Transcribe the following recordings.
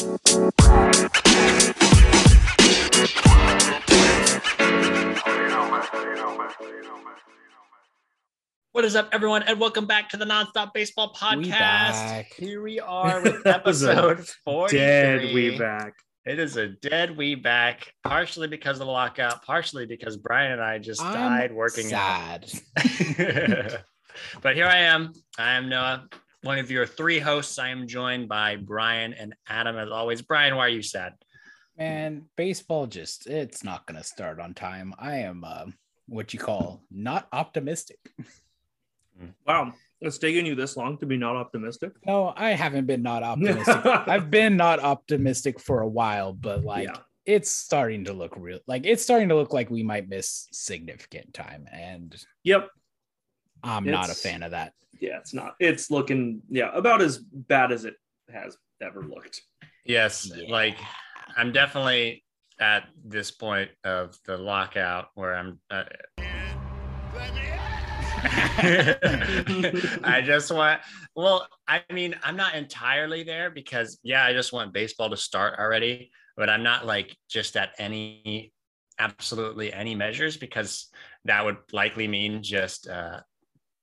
What is up, everyone, and welcome back to the Nonstop Baseball Podcast. back. Here we are with episode 43. Dead we back. It is a dead we back, partially because of the lockout, partially because Brian and I just I'm died working out. sad. but here I am. I am Noah, one of your three hosts. I am joined by Brian and Adam, as always. Brian, why are you sad? Man, baseball just it's not gonna start on time. I am uh, what you call not optimistic. Wow, it's taken you this long to be not optimistic. No, I haven't been not optimistic. I've been not optimistic for a while, but like Yeah. it's starting to look real like it's starting to look like we might miss significant time. And Yep. I'm not a fan of that. Yeah, it's not. It's looking yeah about as bad as it has ever looked. Yes, Yeah. like I'm definitely at this point of the lockout where I'm. Uh, I just want, well, I mean, I'm not entirely there because, yeah, I just want baseball to start already, but I'm not like just at any, absolutely any measures because that would likely mean just uh,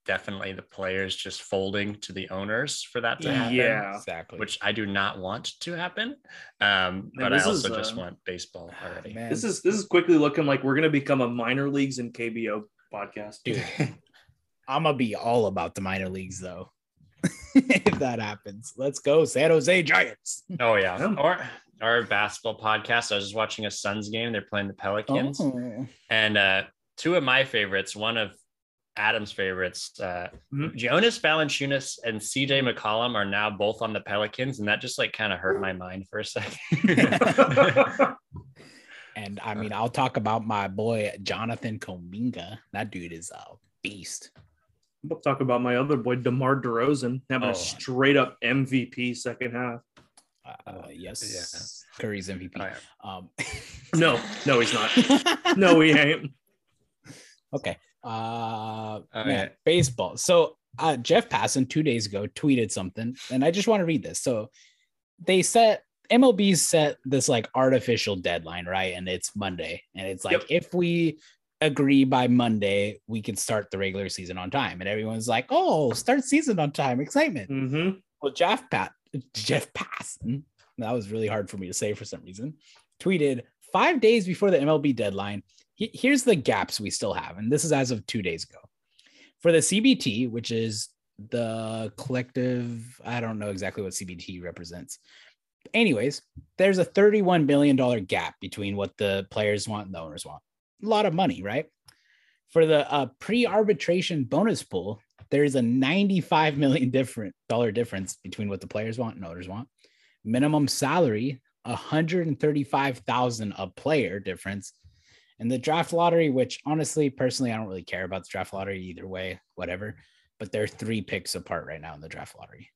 definitely the players just folding to the owners for that to happen Yeah. Exactly. which I do not want to happen. Um, Man, but I also is, just uh, want baseball already. Man, This is this is quickly looking like we're gonna become a minor leagues and KBO podcast. dude. I'm gonna be all about the minor leagues though. if that happens, let's go San Jose Giants. Oh yeah, Yeah. or our basketball podcast. I was just watching a Suns game. They're playing the Pelicans, Oh. and uh, two of my favorites, one of Adam's favorites, uh, Mhm. Jonas Valanciunas and CJ McCollum are now both on the Pelicans, and that just like kind of hurt my mind for a second. And I mean, I'll talk about my boy Jonathan Kuminga. That dude is a beast. We'll talk about my other boy DeMar DeRozan having Oh. a straight up MVP second half. Uh, yes, Curry's MVP. Oh, yeah. Um, No, no, he's not. No, he ain't. okay. Uh, Oh, man, yeah. baseball. So uh, Jeff Passan two days ago tweeted something, and I just want to read this. So they set MLB set this like artificial deadline, right? And it's Monday, and it's like Yep. if we agree by Monday, we can start the regular season on time. And everyone's like, "Oh, start season on time! Excitement!" Mm-hmm. Well, Jeff Pat Jeff Passan, that was really hard for me to say for some reason, tweeted five days before the MLB deadline. He- Here's the gaps we still have, and this is as of two days ago. For the CBT, which is the collective, I don't know exactly what CBT represents. Anyways, there's a $31 million gap between what the players want and the owners want. A lot of money, right? For the uh, pre-arbitration bonus pool, there is a 95 million different dollar difference between what the players want and owners want. Minimum salary, 135,000 a player difference. And the draft lottery, which honestly, personally, I don't really care about the draft lottery either way, whatever. But they're three picks apart right now in the draft lottery.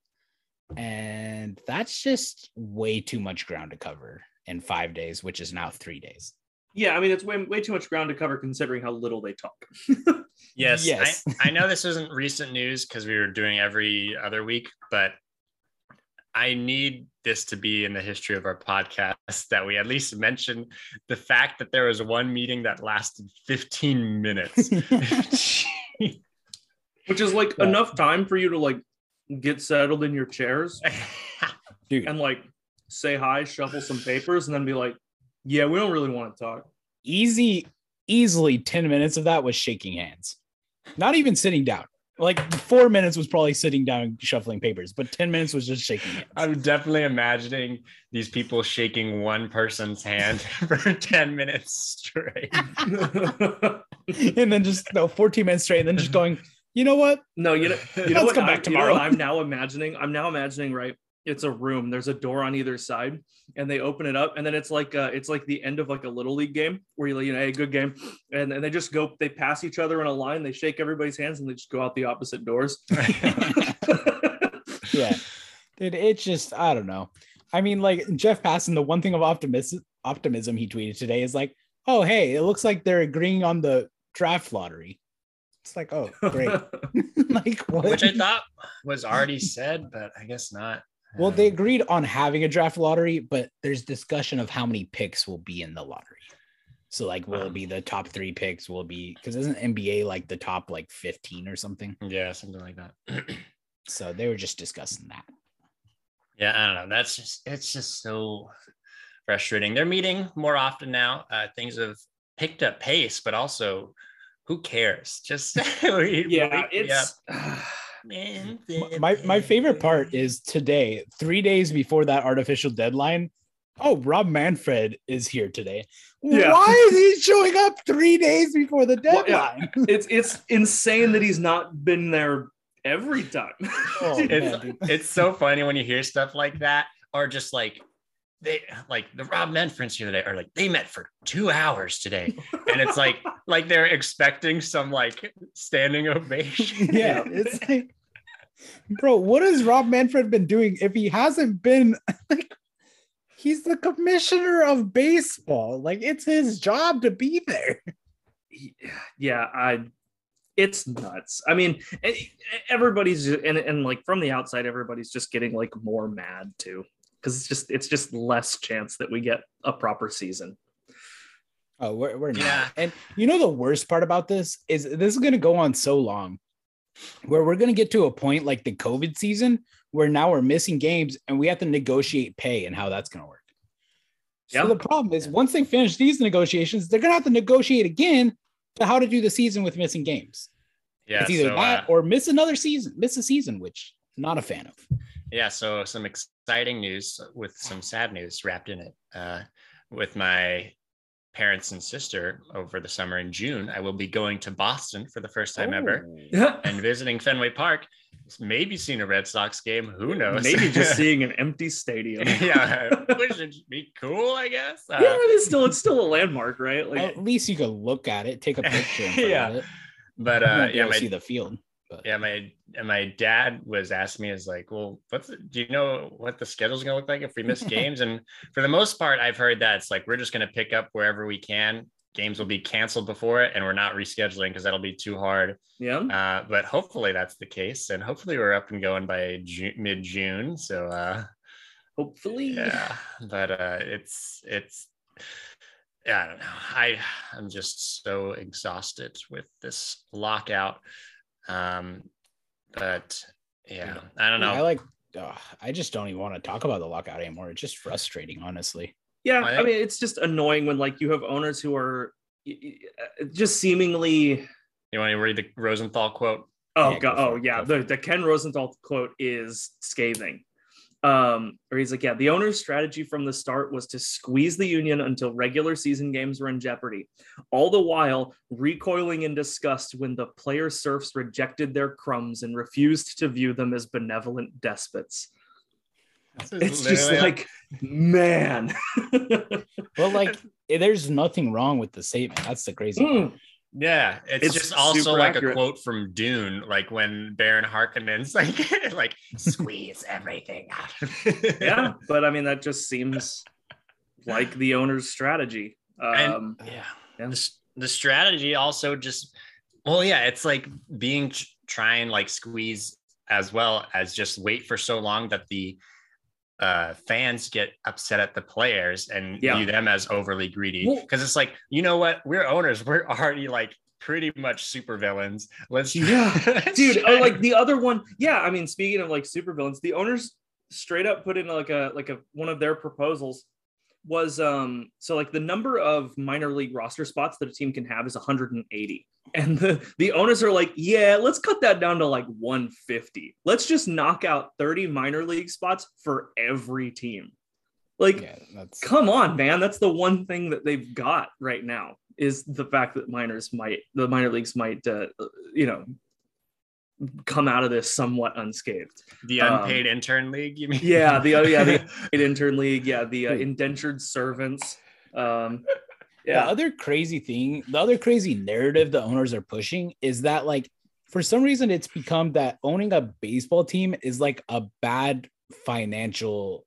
And that's just way too much ground to cover in five days, which is now three days. Yeah, I mean it's way way too much ground to cover considering how little they talk. Yes, Yes. I, I know this isn't recent news because we were doing every other week, but I need this to be in the history of our podcast that we at least mention the fact that there was one meeting that lasted 15 minutes. which is like Yeah. enough time for you to like get settled in your chairs Dude, and like say hi, shuffle some papers, and then be like, "Yeah, we don't really want to talk." easy, easily 10 minutes of that was shaking hands, not even sitting down. Like four minutes was probably sitting down shuffling papers, but 10 minutes was just shaking hands. I'm definitely imagining these people shaking one person's hand for 10 minutes straight. and then just no 14 minutes straight, and then just going, you know what? no, you know, you know Let's what? come I- back you know tomorrow. I'm now imagining. I'm now imagining. Right, it's a room. There's a door on either side, and they open it up, and then it's like uh, it's like the end of like a little league game where you like, you know, hey, good game, and then they just go, they pass each other in a line, they shake everybody's hands, and they just go out the opposite doors. Yeah. Dude, it's just, I don't know. I mean, like Jeff Passan, the one thing of optimism optimism he tweeted today is like, oh hey, it looks like they're agreeing on the draft lottery. It's like, oh, great. like what? Which I thought was already said, but I guess not. Well, they Um, agreed on having a draft lottery, but there's discussion of how many picks will be in the lottery. So, like, will it be the top three picks? Will it be because isn't NBA like the top like 15 or something? yeah, something like that. So they were just discussing that. yeah, I don't know. That's just it's just so frustrating. They're meeting more often now. Uh, things have picked up pace, but also, who cares? Just Yeah, we- it's Man, My my favorite part is today, three days before that artificial deadline. Oh, Rob Manfred is here today. Yeah. Why is he showing up three days before the Well, yeah. deadline? it's it's insane that he's not been there every time. Oh, it's it's so funny when you hear stuff like that, or just like they like the Rob Manfreds here today are like they met for two hours today, and it's like like they're expecting some like standing ovation. yeah, it's like, bro, what has Rob Manfred been doing if he hasn't been like? He's the commissioner of baseball. Like it's his job to be there. yeah, I it's nuts. I mean, everybody's and and like from the outside, everybody's just getting like more mad too, because it's just it's just less chance that we get a proper season. Oh, we're, we're not. Yeah. And you know the worst part about this is this is going to go on so long where we're going to get to a point like the COVID season where now we're missing games and we have to negotiate pay and how that's going to work. So Yeah. the problem is once they finish these negotiations, they're going to have to negotiate again to how to do the season with missing games. Yeah, it's either so, that uh, or miss another season, miss a season, which not a fan of. yeah. So some exciting news with some sad news wrapped in it. Uh, with my parents and sister over the summer in June, I will be going to Boston for the first time ever and visiting Fenway Park. Maybe seeing a Red Sox game. Who knows? Maybe just seeing an empty stadium. yeah, which would be cool, I guess. Uh, yeah, it's still it's still a landmark, right? Like At least you can look at it, take a picture. Yeah. it. but You uh, won't yeah, my see the field. But yeah, my and my dad was asking me, is like, well, what's the, do you know what the schedule's gonna look like if we miss games? and for the most part, I've heard that it's like we're just gonna pick up wherever we can. Games will be canceled before it, and we're not rescheduling because that'll be too hard. yeah. Uh, but hopefully that's the case, and hopefully we're up and going by mid June. So uh, Hopefully. yeah but uh it's it's yeah i don't know i i'm just so exhausted with this lockout um but yeah i don't know I like. ugh, I just don't even want to talk about the lockout anymore. It's just frustrating, honestly. Yeah, I I mean, it's just annoying when like you have owners who are y- y- uh, just seemingly. you want to read the rosenthal quote Oh Yeah, god! go Oh it, yeah, go the, the Ken Rosenthal quote is scathing. Um, or he's like, yeah, the owner's strategy from the start was to squeeze the union until regular season games were in jeopardy, all the while recoiling in disgust when the player serfs rejected their crumbs and refused to view them as benevolent despots. It's just Literally, like, man. Well, like, there's nothing wrong with the statement. That's the crazy. part. Mm. Yeah it's, It's just also like accurate. a quote from dune like when baron harkonnen's like like squeeze everything out yeah, but I mean that just seems like the owner's strategy. And- Um, yeah Yeah. the, the strategy also just well yeah it's like being ch- try and like squeeze as well as just wait for so long that the uh fans get upset at the players and Yeah. view them as overly greedy. Because it's like you know what? We're owners. We're already like pretty much super villains let's Yeah, let's dude oh, like the other one yeah i mean speaking of like super villains the owners straight up put in like a like a one of their proposals was um so like the number of minor league roster spots that a team can have is 180 and the the owners are like yeah let's cut that down to like 150 let's just knock out 30 minor league spots for every team. Like Yeah, that's come on man. That's the one thing that they've got right now is the fact that minors might the minor leagues might uh, you know come out of this somewhat unscathed. The um, unpaid intern league you mean? Yeah the oh yeah the intern league. Yeah the uh, indentured servants. Um The other crazy thing, the other crazy narrative the owners are pushing is that like for some reason it's become that owning a baseball team is like a bad financial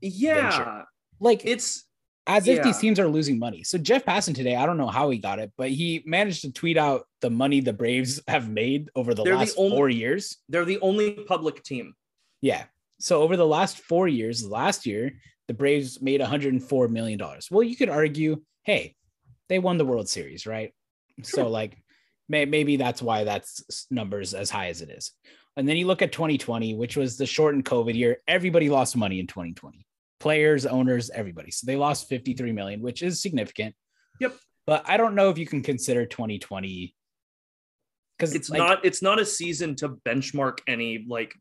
yeah. like it's as if these teams are losing money. So Jeff Passan today, I don't know how he got it, but he managed to tweet out the money the Braves have made over the They're the last only- four years. they're the only public team Yeah. So over the last four years, last year, the Braves made 104 million dollars. Well, you could argue, hey, they won the World Series, right? So like, may, maybe that's why that's numbers as high as it is. And then you look at 2020, which was the shortened COVID year. Everybody lost money in 2020. Players, owners, everybody. So they lost 53 million, which is significant. Yep. But I don't know if you can consider 2020 because it's not it's not a season to benchmark any like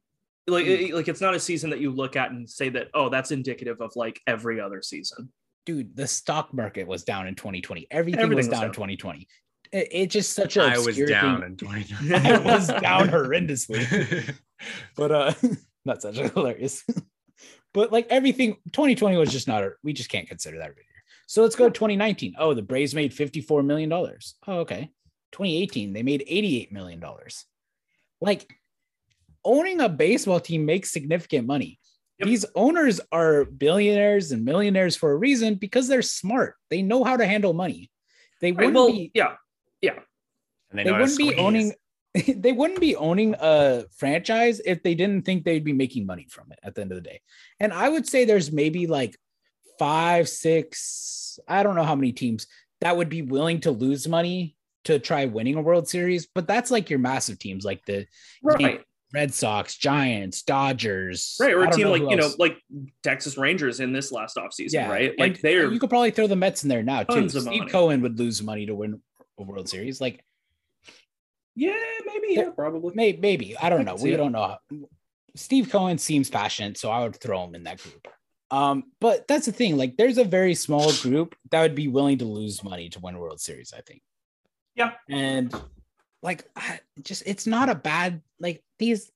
like Hmm. like it's not a season that you look at and say that oh that's indicative of like every other season. dude, the stock market was down in 2020. Everything, Everything was was down in 2020. It, it's just such a I was down thing. in 2020. I was down horrendously. But uh that's a hilarious. But like everything, 2020 was just not a we just can't consider that right here. So let's go to 2019. Oh, the Braves made 54 million dollars. Oh, okay. 2018, they made 88 million dollars. Like owning a baseball team makes significant money. Yep. These owners are billionaires and millionaires for a reason because they're smart. They know how to handle money. They Right, wouldn't well, be yeah. And they, they know wouldn't be owning they wouldn't be owning a franchise if they didn't think they'd be making money from it at the end of the day. And I would say there's maybe like five, six, I don't know how many teams that would be willing to lose money to try winning a World Series, but that's like your massive teams like the Right. Red Sox, Giants, Dodgers. Right. Or a team like, you know, like Texas Rangers in this last offseason, yeah, right? Like and they're you could probably throw the Mets in there now too. Steve money. Cohen would lose money to win a World Series. Like yeah, maybe, yeah, probably. Maybe, maybe. I don't know. We don't know. Steve Cohen seems passionate, so I would throw him in that group. Um, but that's the thing. Like, there's a very small group that would be willing to lose money to win a World Series. I think. Yeah. And like, I, just it's not a bad like these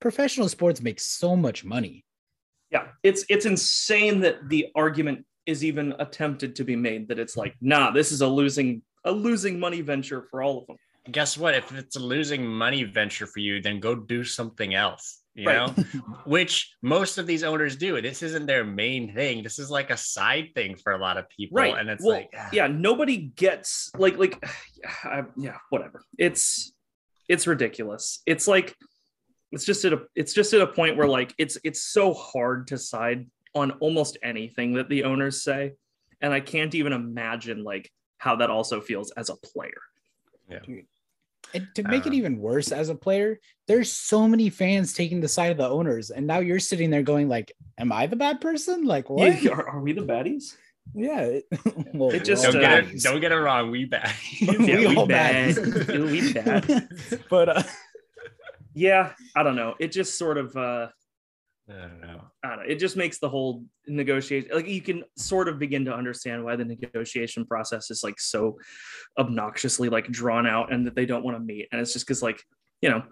professional sports make so much money. Yeah. It's it's insane that the argument is even attempted to be made that it's like, nah, this is a losing a losing money venture for all of them. Guess what? If it's a losing money venture for you, then go do something else. You Right. know, which most of these owners do. This isn't their main thing. This is like a side thing for a lot of people. right And it's well, like, ah. yeah nobody gets like like I, yeah whatever it's it's ridiculous it's like it's just at a it's just at a point where like it's it's so hard to side on almost anything that the owners say and i can't even imagine like how that also feels as a player And to make it Uh. even worse as a player, there's so many fans taking the side of the owners, and now you're sitting there going like, "Am I the bad person? Like what?" Yeah, are, are we the baddies Yeah. It, well, It just, don't uh, get it. Don't get it wrong. We bad. We Yeah, we all bad. baddies. We bad. but uh, yeah i don't know it just sort of uh I don't know. I don't know. It just makes the whole negotiation like you can sort of begin to understand why the negotiation process is like so obnoxiously like drawn out and that they don't want to meet. And it's just because like, you know,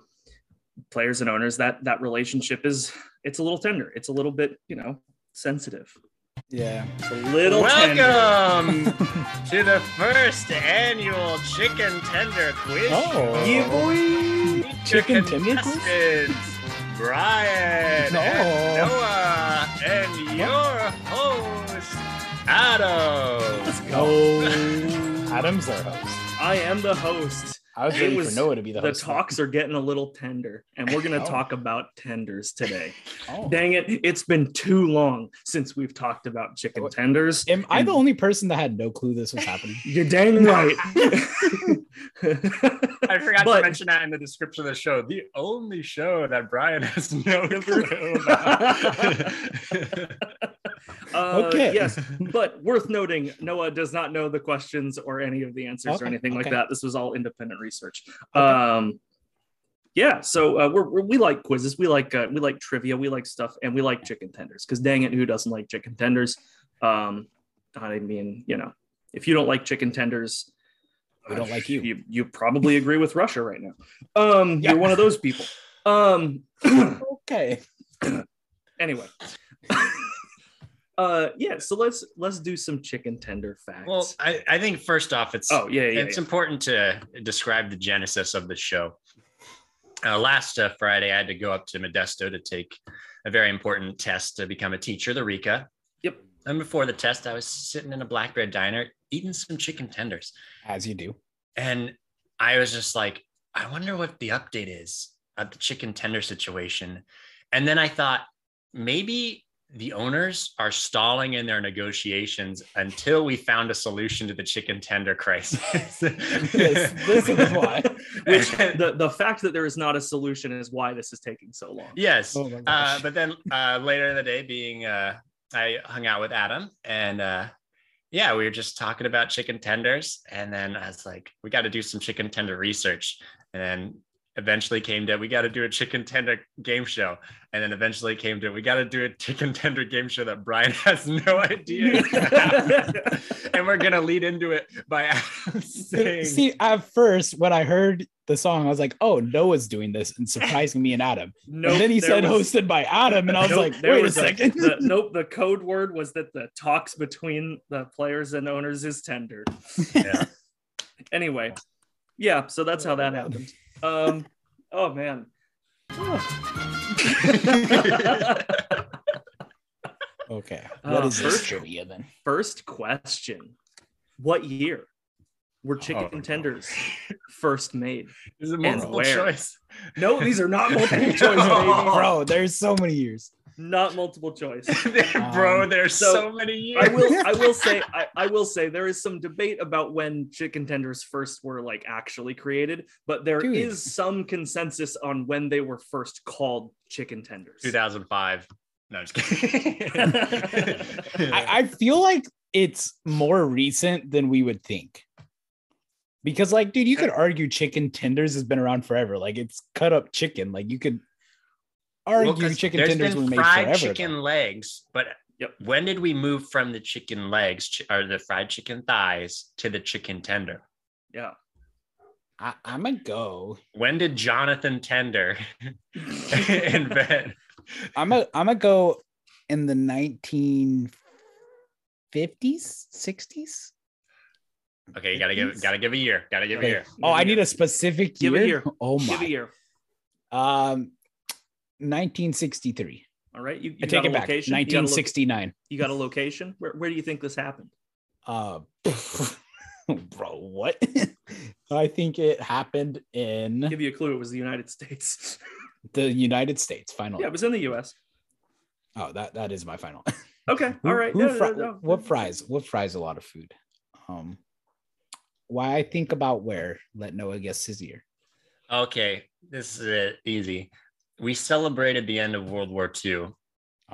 players and owners, that that relationship is it's a little tender. It's a little bit, you know, sensitive. yeah. It's a little tender. Welcome to the first annual chicken tender quiz. Oh. Yeah, boy. Chicken tender quiz? Brian, No. and Noah, and your host, Adam. Let's go. Adam's our host. I am the host. I was It ready was- for Noah to be the The host. talks are getting a little tender, and we're gonna Oh. talk about tenders today. Oh. Dang it, it's been too long since we've talked about chicken tenders. Am I the only person that had no clue this was happening? You're dang right. I forgot But- to mention that in the description of the show. The only show that Brian has no clue about. Uh, Okay. Yes, but worth noting, Noah does not know the questions or any of the answers or Okay, anything like that. This was all independent research. Okay. Um, yeah, so uh, we're, we're, we like quizzes, we like uh, we like trivia, we like stuff, and we like chicken tenders. Because dang it, who doesn't like chicken tenders? Um, I mean, you know, if you don't like chicken tenders, We don't like you. You you probably agree with Russia right now. Um, Yeah. you're one of those people. Um, okay. anyway. uh yeah, so let's let's do some chicken tender facts. well, I, I think first off, it's oh yeah, yeah, it's yeah. important to describe the genesis of the show. Uh, last uh, Friday, I had to go up to Modesto to take a very important test to become a teacher, the RICA. Yep. And before the test, I was sitting in a Black Bear Diner eating some chicken tenders. As you do. And I was just like, I wonder what the update is of the chicken tender situation. And then I thought, maybe the owners are stalling in their negotiations until we found a solution to the chicken tender crisis. This- this is why. Which the, the fact that there is not a solution is why this is taking so long. yes. Oh Uh, but then uh, later in the day, being uh, I hung out with Adam and uh, yeah, we were just talking about chicken tenders. And then I was like, we got to do some chicken tender research. And then eventually came to we got to do a chicken tender game show. And then eventually came to we got to do a chicken tender game show that Brian has no idea. and we're gonna lead into it by saying, See, at first, when I heard the song, I was like, "Oh, Noah's doing this," and surprising me and Adam. Nope, and then he said was- hosted by Adam, and I was Nope, like, there "Wait a was second. the- nope, the code word was that the talks between the players and owners is tender. Yeah. Anyway, yeah, so that's how that happened. Um, oh man. okay, Uh, what is this first- trivia then? First question: What year were chicken Oh, no. tenders first made? Is it multiple choice? No, these are not multiple choice, Oh. baby. Bro, there's so many years. Not multiple choice. Bro, Um, there's so so, many years. I will I will say I, I will say there is some debate about when chicken tenders first were like actually created, but there is Dude. some consensus on when they were first called chicken tenders. 2005. No, I'm just kidding. I, I feel like it's more recent than we would think. Because, like, dude, you could argue chicken tenders has been around forever. Like, it's cut up chicken. Like, you could argue Well, 'cause chicken there's tenders been were made fried forever. chicken though. legs, but Yep. when did we move from the chicken legs ch- or the fried chicken thighs to the chicken tender? Yeah. I, I'm gonna go. When did Jonathan Tender invent? I'm gonna I'm gonna go in the 1950s, 60s. Okay, you gotta give gotta give a year. Gotta give a year. oh, I need a specific Give a year. year. Oh Give a my. year. Um, 1963. All right. You, you I got take a it back. location? You got a lo- 1969. You got a location? Where, where do you think this happened? Uh, bro, what? I think it happened in give you a clue. It was the United States. the United States. Final. yeah, it was in the U.S. Oh, that that is my final. Okay. Who- All right. who No, no, fri- no, no. What fries? What fries? A lot of food. Um, why I think about where? Let Noah guess his year. Okay, this is it. Easy. We celebrated the end of World War II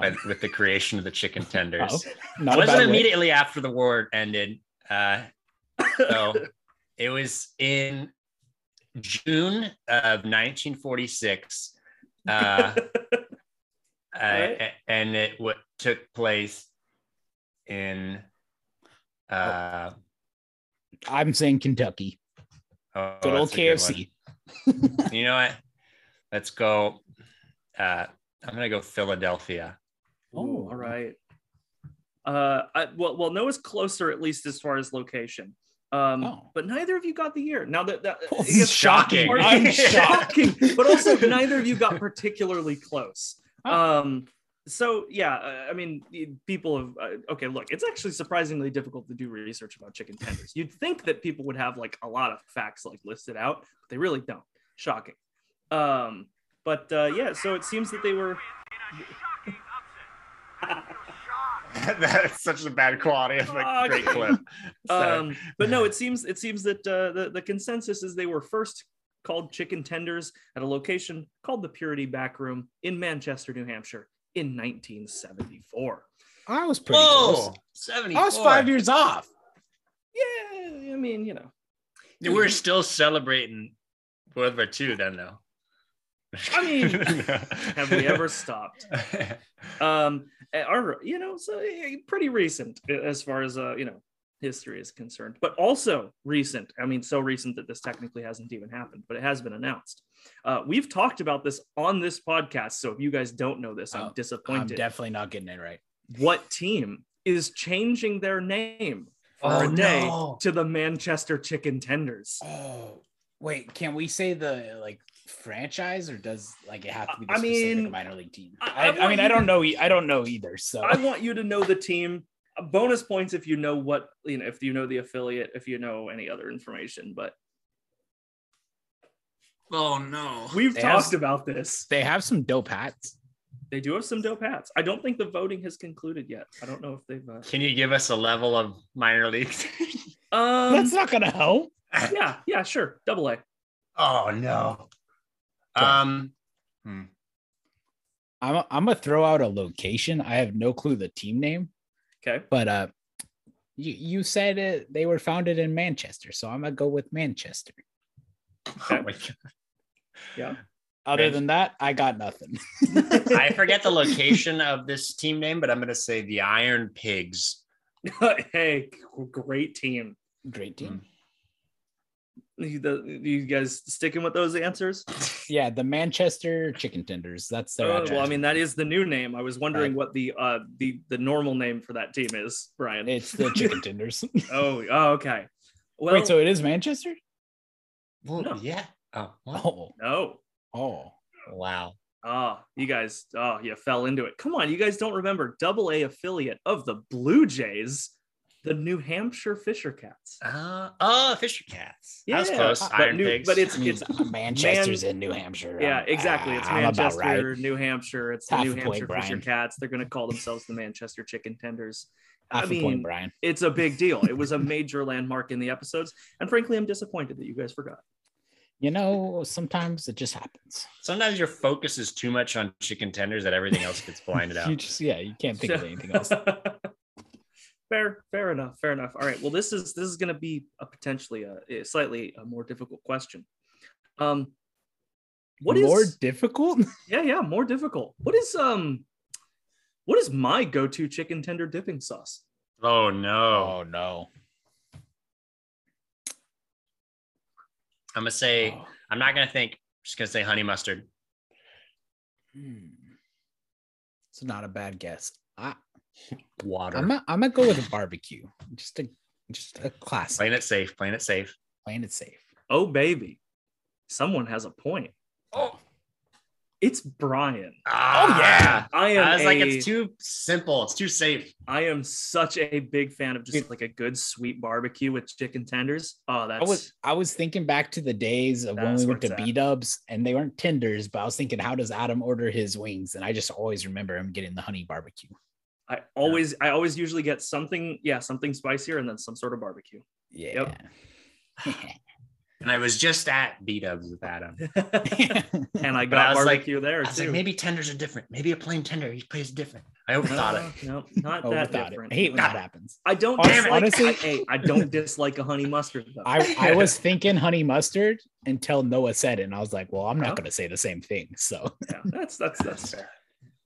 Oh, with, the creation of the chicken tenders. oh, It wasn't way. immediately after the war ended. Uh, so it was in June of 1946. Uh, uh, Right. a- and it what took place in uh I'm saying Kentucky. oh, Good old a good. KFC. you know what let's go uh i'm gonna go philadelphia Oh, all right. Uh, I, well, well, Noah's closer at least as far as location. Um, Oh. but neither of you got the year. Now that that Oh, I guess shocking. part- I'm shocking, but also neither of you got particularly close. Oh. Um, so yeah, uh, I mean, people have. Uh, okay, look, it's actually surprisingly difficult to do research about chicken tenders. You'd think that people would have like a lot of facts like listed out, but they really don't. Shocking. Um, but uh, yeah, so it seems that they were. that's such a bad quality of a great clip um, but no, it seems it seems that uh, the the consensus is they were first called chicken tenders at a location called the Puritan Backroom in Manchester, New Hampshire, in 1974. I was pretty Whoa, close. 74. I was five years off. Yeah, I mean, you know, we're still celebrating world war ii then though I mean, have we ever stopped? Um, or you know, so eh, pretty recent as far as uh, you know, history is concerned, but also recent. I mean, so recent that this technically hasn't even happened, but it has been announced. Uh, we've talked about this on this podcast, so if you guys don't know this, I'm Oh, I'm disappointed. definitely not getting it right. what team is changing their name for Oh, a day no. to the Manchester Chicken Tenders? Oh, wait, can we say the like franchise or does like it have to be the I specific mean, minor league team? I- I, I I, mean, I don't to- know. I don't know either. So I want you to know the team. Uh, Bonus points if you know what you know, if you know the affiliate, if you know any other information. But oh no we've They talked have- about this. they have some dope hats. They do have some dope hats. I don't think the voting has concluded yet. I don't know if they've. Uh... Can you give us a level of minor leagues? Um, That's not gonna help. yeah, yeah, sure. Double A. oh no. Um. hmm. I'm I'm gonna throw out a location. I have no clue the team name, Okay. but uh, you you said it, they were founded in Manchester, so I'm gonna go with Manchester. Oh. Yeah. Other Man- than that, I got nothing. I forget the location of this team name, but I'm gonna say the Iron Pigs. hey, great team. Great team. The, you guys sticking with those answers? Yeah, the Manchester Chicken Tenders. That's their Oh, well, I mean, that is the new name. I was wondering what the uh the the normal name for that team is, Brian. it's the Chicken Tenders. oh, oh, okay. Well, Wait, so it is Manchester? Well, No. yeah. Oh. Oh, no. oh, wow. Oh, you guys, oh, you fell into it. Come on, you guys don't remember Double A affiliate of the Blue Jays, the New Hampshire Fisher Cats. Uh, oh, Fisher Cats. That was Yeah, close. but Iron new- Pigs. but it's- I mean, Manchester's in New Hampshire. Yeah, exactly. It's I'm Manchester, right. New Hampshire. It's the New a point, Hampshire Fisher Brian. Cats. They're going to call themselves the Manchester Chicken Tenders. Half I a mean, point, Brian. it's a big deal. It was a major landmark in the episodes. And frankly, I'm disappointed that you guys forgot. You know, sometimes it just happens. Sometimes your focus is too much on chicken tenders that everything else gets blinded You out. just yeah, you can't think of anything else. Fair, fair enough. Fair enough. All right. Well, this is this is going to be a potentially a, a slightly a more difficult question. Um, what is more difficult? yeah yeah more difficult? What is um, what is my go-to chicken tender dipping sauce? Oh no. Oh no. I'm gonna say Oh. I'm not gonna think. just gonna say honey mustard. Hmm. It's not a bad guess. I, Water. I'm gonna, I'm gonna go with a barbecue. Just a just a classic. playing it safe. Playing it safe. Playing it safe. Oh baby, someone has a point. Oh. It's Brian. Ah. Oh yeah. I am. I was like, it's too simple. It's too safe. I am such a big fan of just like a good sweet barbecue with chicken tenders. Oh, that's I was I was thinking back to the days of when we went to. B Dubs and they weren't tenders, but I was thinking, how does Adam order his wings? And I just always remember him getting the honey barbecue. I always I always usually get something, yeah, something spicier and then some sort of barbecue. Yeah. And I was just at B Dubs with Adam. And I got I was like- barbecue there I was too. like, maybe tenders are different. Maybe a plain tender he plays different. I overthought it. No, no, not that Overthought it. different. I hate when that happens. I don't Honest- dislike, honestly- I, hey, I don't dislike a honey mustard though. I, I was thinking honey mustard until Noah said it, and I was like, well, I'm not Yeah. going to say the same thing. So yeah, that's that's that's fair.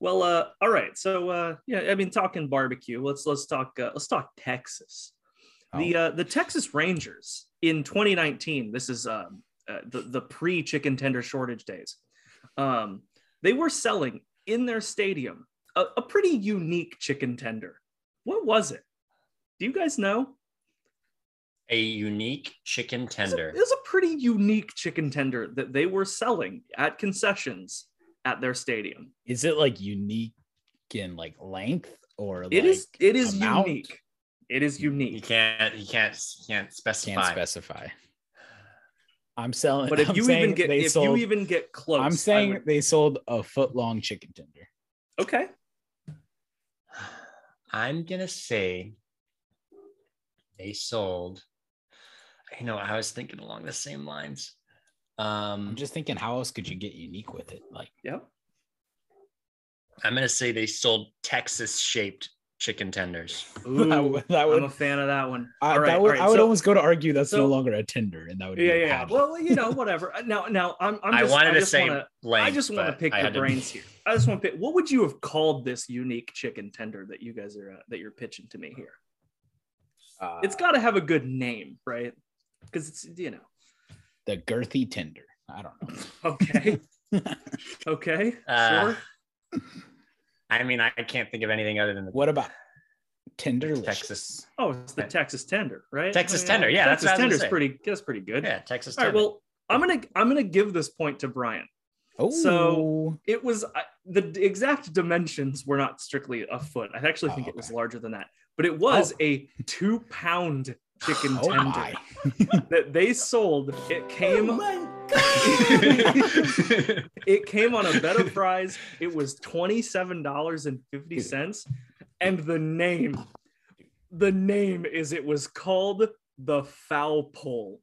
Well, uh, all right. So, uh, yeah, I mean, talking barbecue. Let's let's talk uh, let's talk Texas. The uh, the Texas Rangers in 2019. This is um, uh, the the pre chicken tender shortage days. Um, they were selling in their stadium a, a pretty unique chicken tender. What was it? Do you guys know? A unique chicken It was a- tender. It was a pretty unique chicken tender that they were selling at concessions at their stadium. is it like unique in like length or It is. like, It is amount? unique. It is You unique. can't. You can't. You can't specify. can't specify. I'm selling. But if I'm you even get if sold, you even get close, I'm saying would- they sold a foot long chicken tender. okay. I'm gonna say they sold. You know, I was thinking along the same lines. Um, I'm just thinking, how else could you get unique with it? Like, Yep. I'm gonna say they sold Texas shaped chicken tenders. Ooh, that would, that I'm a fan of that one. I, All right, that would, right, I would so- almost go to argue that's no longer a tender, and that would be yeah, a yeah, yeah. Well, you know, whatever. Uh, Now, now, I'm, I'm I just, wanted I to just say wanna, length. I just want to pick your brains here. I just want to pick. What would you have called this unique chicken tender that you guys are uh, that you're pitching to me here? Uh, It's got to have a good name, right? Because it's you know. The girthy tender. I don't know. Okay. okay. Uh, sure. I mean, I can't think of anything other than the What about tender? Texas. Oh, it's the Texas tender, right? Texas Oh, tender, yeah, that's Texas what I was gonna tender's say. pretty. That's pretty good. Yeah, Texas. All right. tender. Well, I'm gonna I'm gonna give this point to Brian. Oh, So- It was I- the exact dimensions were not strictly a foot. I actually think Oh, it was larger than that, but it was Oh. a two pound chicken Oh tender my. that they sold. It came. Oh it came on a bed of fries. It was $27.50. And the name, the name is it was called the foul pole.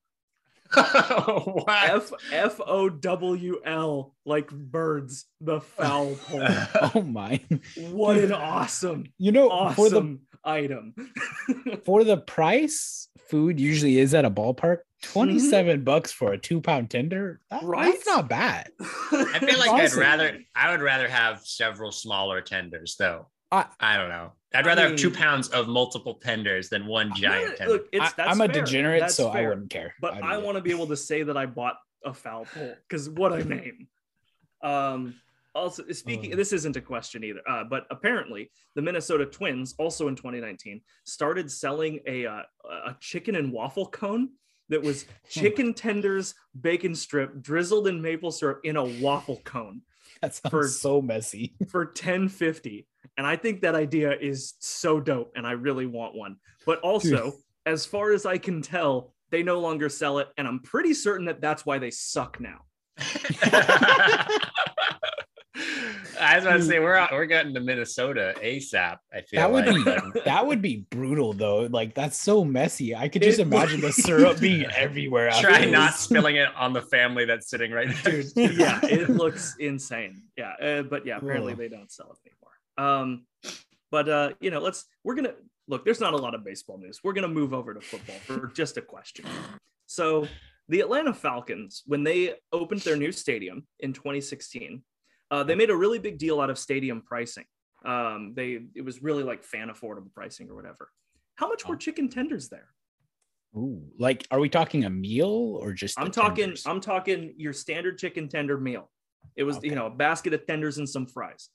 what? F F O W L, like birds, the foul pole. Oh my. What an awesome, You know, for the awesome item. for the price, food usually is at a ballpark. 27 bucks for a two pound tender. That- Right? That's not bad. I feel like I'd rather I would rather have several smaller tenders though. I- I don't know. I'd rather have two pounds of multiple tenders than one giant tender. Look, it's, I, that's am a degenerate, That's so I wouldn't care. But I'd I want to be able to say that I bought a foul pole because what a name. Um, also, speaking, Oh. this isn't a question either, uh, but apparently the Minnesota Twins, also in 2019, started selling a uh, a chicken and waffle cone that was chicken tenders, bacon strip, drizzled in maple syrup in a waffle cone That sounds for- so messy. for 1050 and i think that idea is so dope and i really want one but also as far as i can tell they no longer sell it and i'm pretty certain that that's why they suck now I was about to say we're we're getting to Minnesota ASAP. I feel That would like. be that would be brutal though. Like that's so messy. I could just It- imagine the syrup being everywhere. after Try this. not spilling it on the family that's sitting right there. dude yeah it looks insane yeah uh, but yeah apparently Ugh. they don't sell it anymore um but uh you know let's we're gonna look there's not a lot of baseball news we're gonna move over to football for just a question so the atlanta falcons when they opened their new stadium in 2016 uh, they made a really big deal out of stadium pricing um they it was really like fan affordable pricing or whatever how much were chicken tenders there Ooh, like, are we talking a meal or just? I'm talking. tenders? I'm talking your standard chicken tender meal. It was, you know, a basket of tenders and some fries.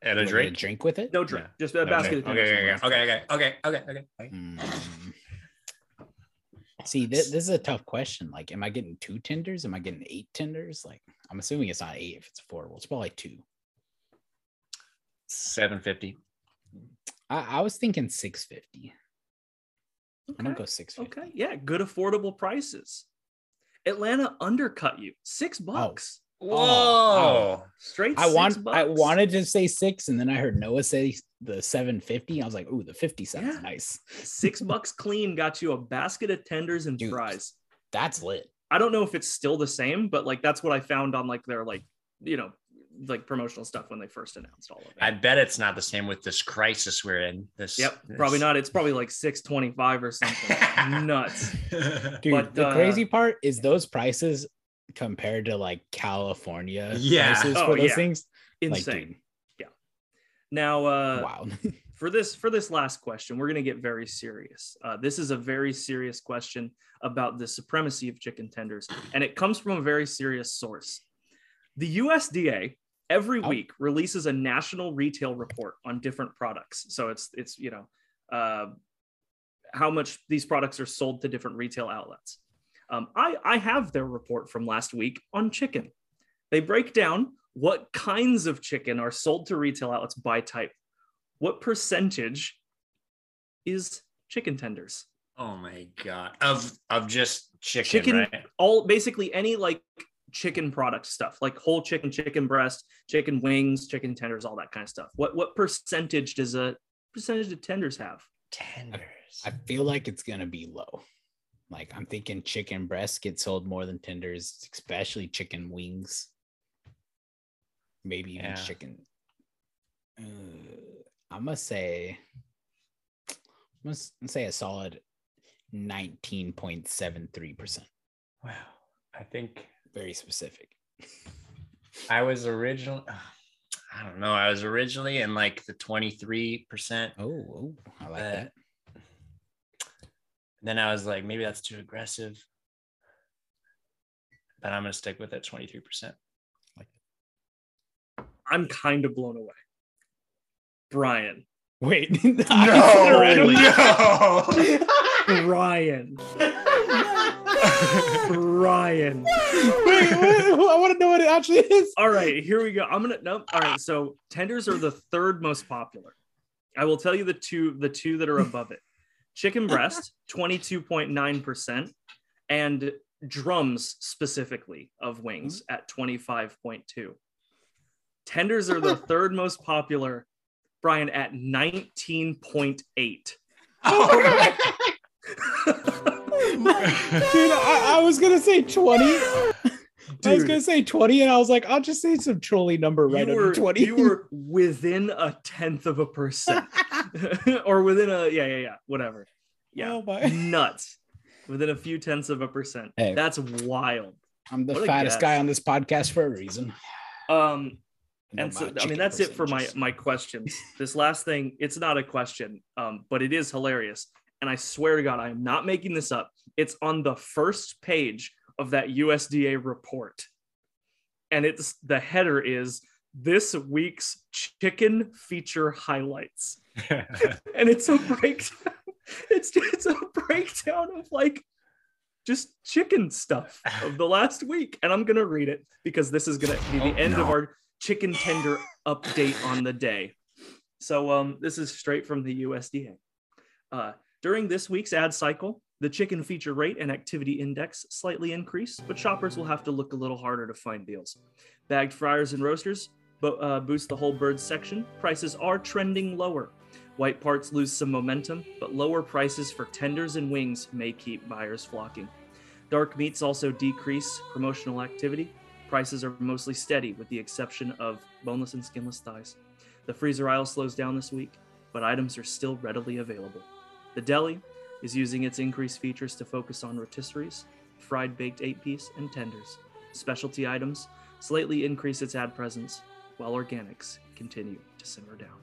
And a a I get drink. drink with it. No drink, Yeah. just a Okay, basket okay, of tenders. and okay, okay, okay, okay, okay, okay. Mm. See, this, this is a tough question. Like, am I getting two tenders? Am I getting eight tenders? Like, I'm assuming it's not eight if it's affordable. It's probably two. Seven fifty. I, I was thinking six fifty. I'm gonna go six fifty. Okay, yeah, good affordable prices. Atlanta undercut you six oh. bucks oh, Whoa. straight. I six want. I wanted to say six, and then I heard Noah say the seven fifty. I was like, "Ooh, the fifty sounds Yeah. nice. six bucks clean got you a basket of tenders and Dude. fries. That's lit." I don't know if it's still the same, but like that's what I found on like their like you know like promotional stuff when they first announced all of it. I bet it's not the same with this crisis we're in. This. Yep, this- probably not. It's probably like six twenty five or something. Nuts. Dude, But, the uh, crazy part is those prices compared to like California Yeah. prices Oh, for those yeah. things. Like, Insane. dude, now, uh, wow. for this for this last question, we're gonna get very serious. Uh, this is a very serious question about the supremacy of chicken tenders, and it comes from a very serious source. The USDA every Oh. week releases a national retail report on different products. So it's it's you know uh, how much these products are sold to different retail outlets. Um, I I have their report from last week on chicken. They break down what kinds of chicken are sold to retail outlets by type. What percentage is chicken tenders? Oh my god. Of of just chicken, Chicken- right? All basically any like chicken product stuff, like whole chicken, chicken breast, chicken wings, chicken tenders, all that kind of stuff. What what percentage does a percentage do tenders have? Tenders. I feel like it's gonna be low. Like I'm thinking chicken breast gets sold more than tenders, especially chicken wings. Maybe even Yeah. chicken. Uh, I'm gonna say. I'm gonna say a solid 19.73%. Wow. I think Very specific. I was originally I don't know. I was originally in like the 23%. Oh, oh I like that. Then I was like, maybe that's too aggressive. But I'm gonna stick with it 23%. I'm kind of blown away. Brian. Wait. no, no. Brian. Brian. Wait, what? I want to know what it actually is. All right, here we go. I'm gonna no. All right, so tenders are the third most popular. I will tell you the two the two that are above it. chicken breast 22.9%, and drums specifically of wings hmm? at 25.2. Tenders are the third most popular, Brian, at 19.8. Dude, I, I was gonna say 20. I was gonna say 20, and I was like, I'll just say some trolley number right you under were, 20. you were within a tenth of a percent or within a yeah yeah yeah whatever yeah Oh my. nuts within a few tenths of a percent Hey. that's wild I'm the What fattest guy on this podcast for a reason. um And so i mean that's it for my my questions. This last thing it's not a question um but it is hilarious. And i swear to god i am not making this up. It's on the first page of that usda report. And it's the header is this week's chicken feature highlights. And it's a breakdown. It's it's a breakdown of like just chicken stuff of the last week. And i'm gonna read it because this is gonna be the Oh, end of our chicken tender update on the day. So um this is straight from the usda uh during this week's ad cycle the chicken feature rate and activity index slightly increased but shoppers will have to look a little harder to find deals. Bagged fryers and roasters but uh, boost the whole bird section. Prices are trending lower. White parts lose some momentum, but lower prices for tenders and wings may keep buyers flocking. Dark meats also decrease promotional activity. Prices are mostly steady, with the exception of boneless and skinless thighs. The freezer aisle slows down this week, but items are still readily available. The deli is using its increased features to focus on rotisseries, fried baked eight piece, and tenders. Specialty items slightly increase its ad presence, while organics continue to simmer down.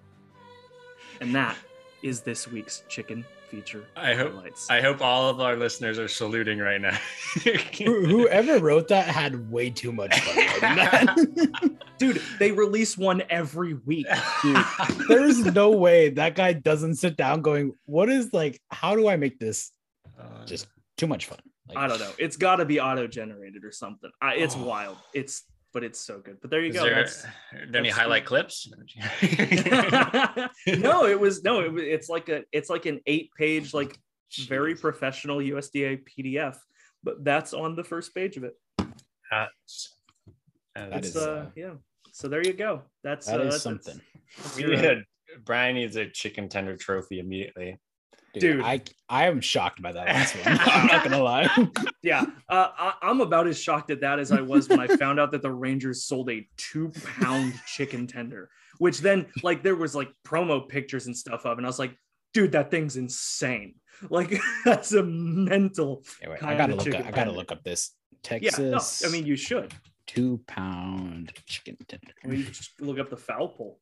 And that is this week's chicken feature I hope highlights. I hope all of our listeners are saluting right now. Whoever wrote that had way too much fun. Dude, they release one every week. Dude, There's no way that guy doesn't sit down going, What is like, how do I make this Uh, just too much fun? Like, I don't know. It's got to be auto generated or something. I, it's Oh. wild. It's but it's so good. But there you is go. there, That's- are there any that's- highlight clips? no, it was no. It it's like a it's like an eight page like very professional USDA PDF. But that's on the first page of it. That's- That It's uh, uh, yeah. So there you go. That's that uh, is that's- something. that's we need uh, a Brian needs a chicken tender trophy immediately. Dude, Dude. I I am shocked by that last one. I'm not gonna lie. yeah, uh, I, I'm about as shocked at that as I was when I found out that the Rangers sold a two pound chicken tender, which then like there was like promo pictures and stuff of, and I was like, dude, that thing's insane. Like that's a mental. Anyway, I gotta look. Up, I gotta look up this Yeah, Texas. no, I mean you should. two pound chicken tender. I mean, just look up the foul pole.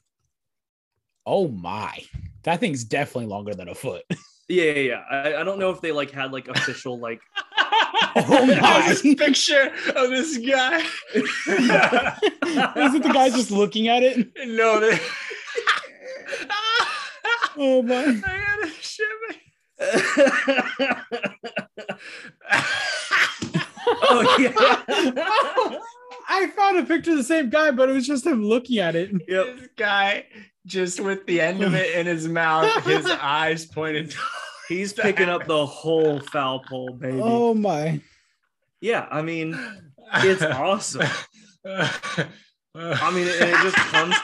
Oh my, that thing's definitely longer than a foot. Yeah, yeah, yeah. I, I don't know if they like had like official like. Oh my. There's this picture of this guy. Is it the guy just looking at it? no, they... Oh my. I gotta shit oh yeah. I found a picture of the same guy, but it was just him looking at it. yep. This guy just with the end of it in his mouth, his eyes pointed. He's picking up the whole foul pole, baby. Oh my. Yeah, I mean, it's awesome. I mean, and it just comes.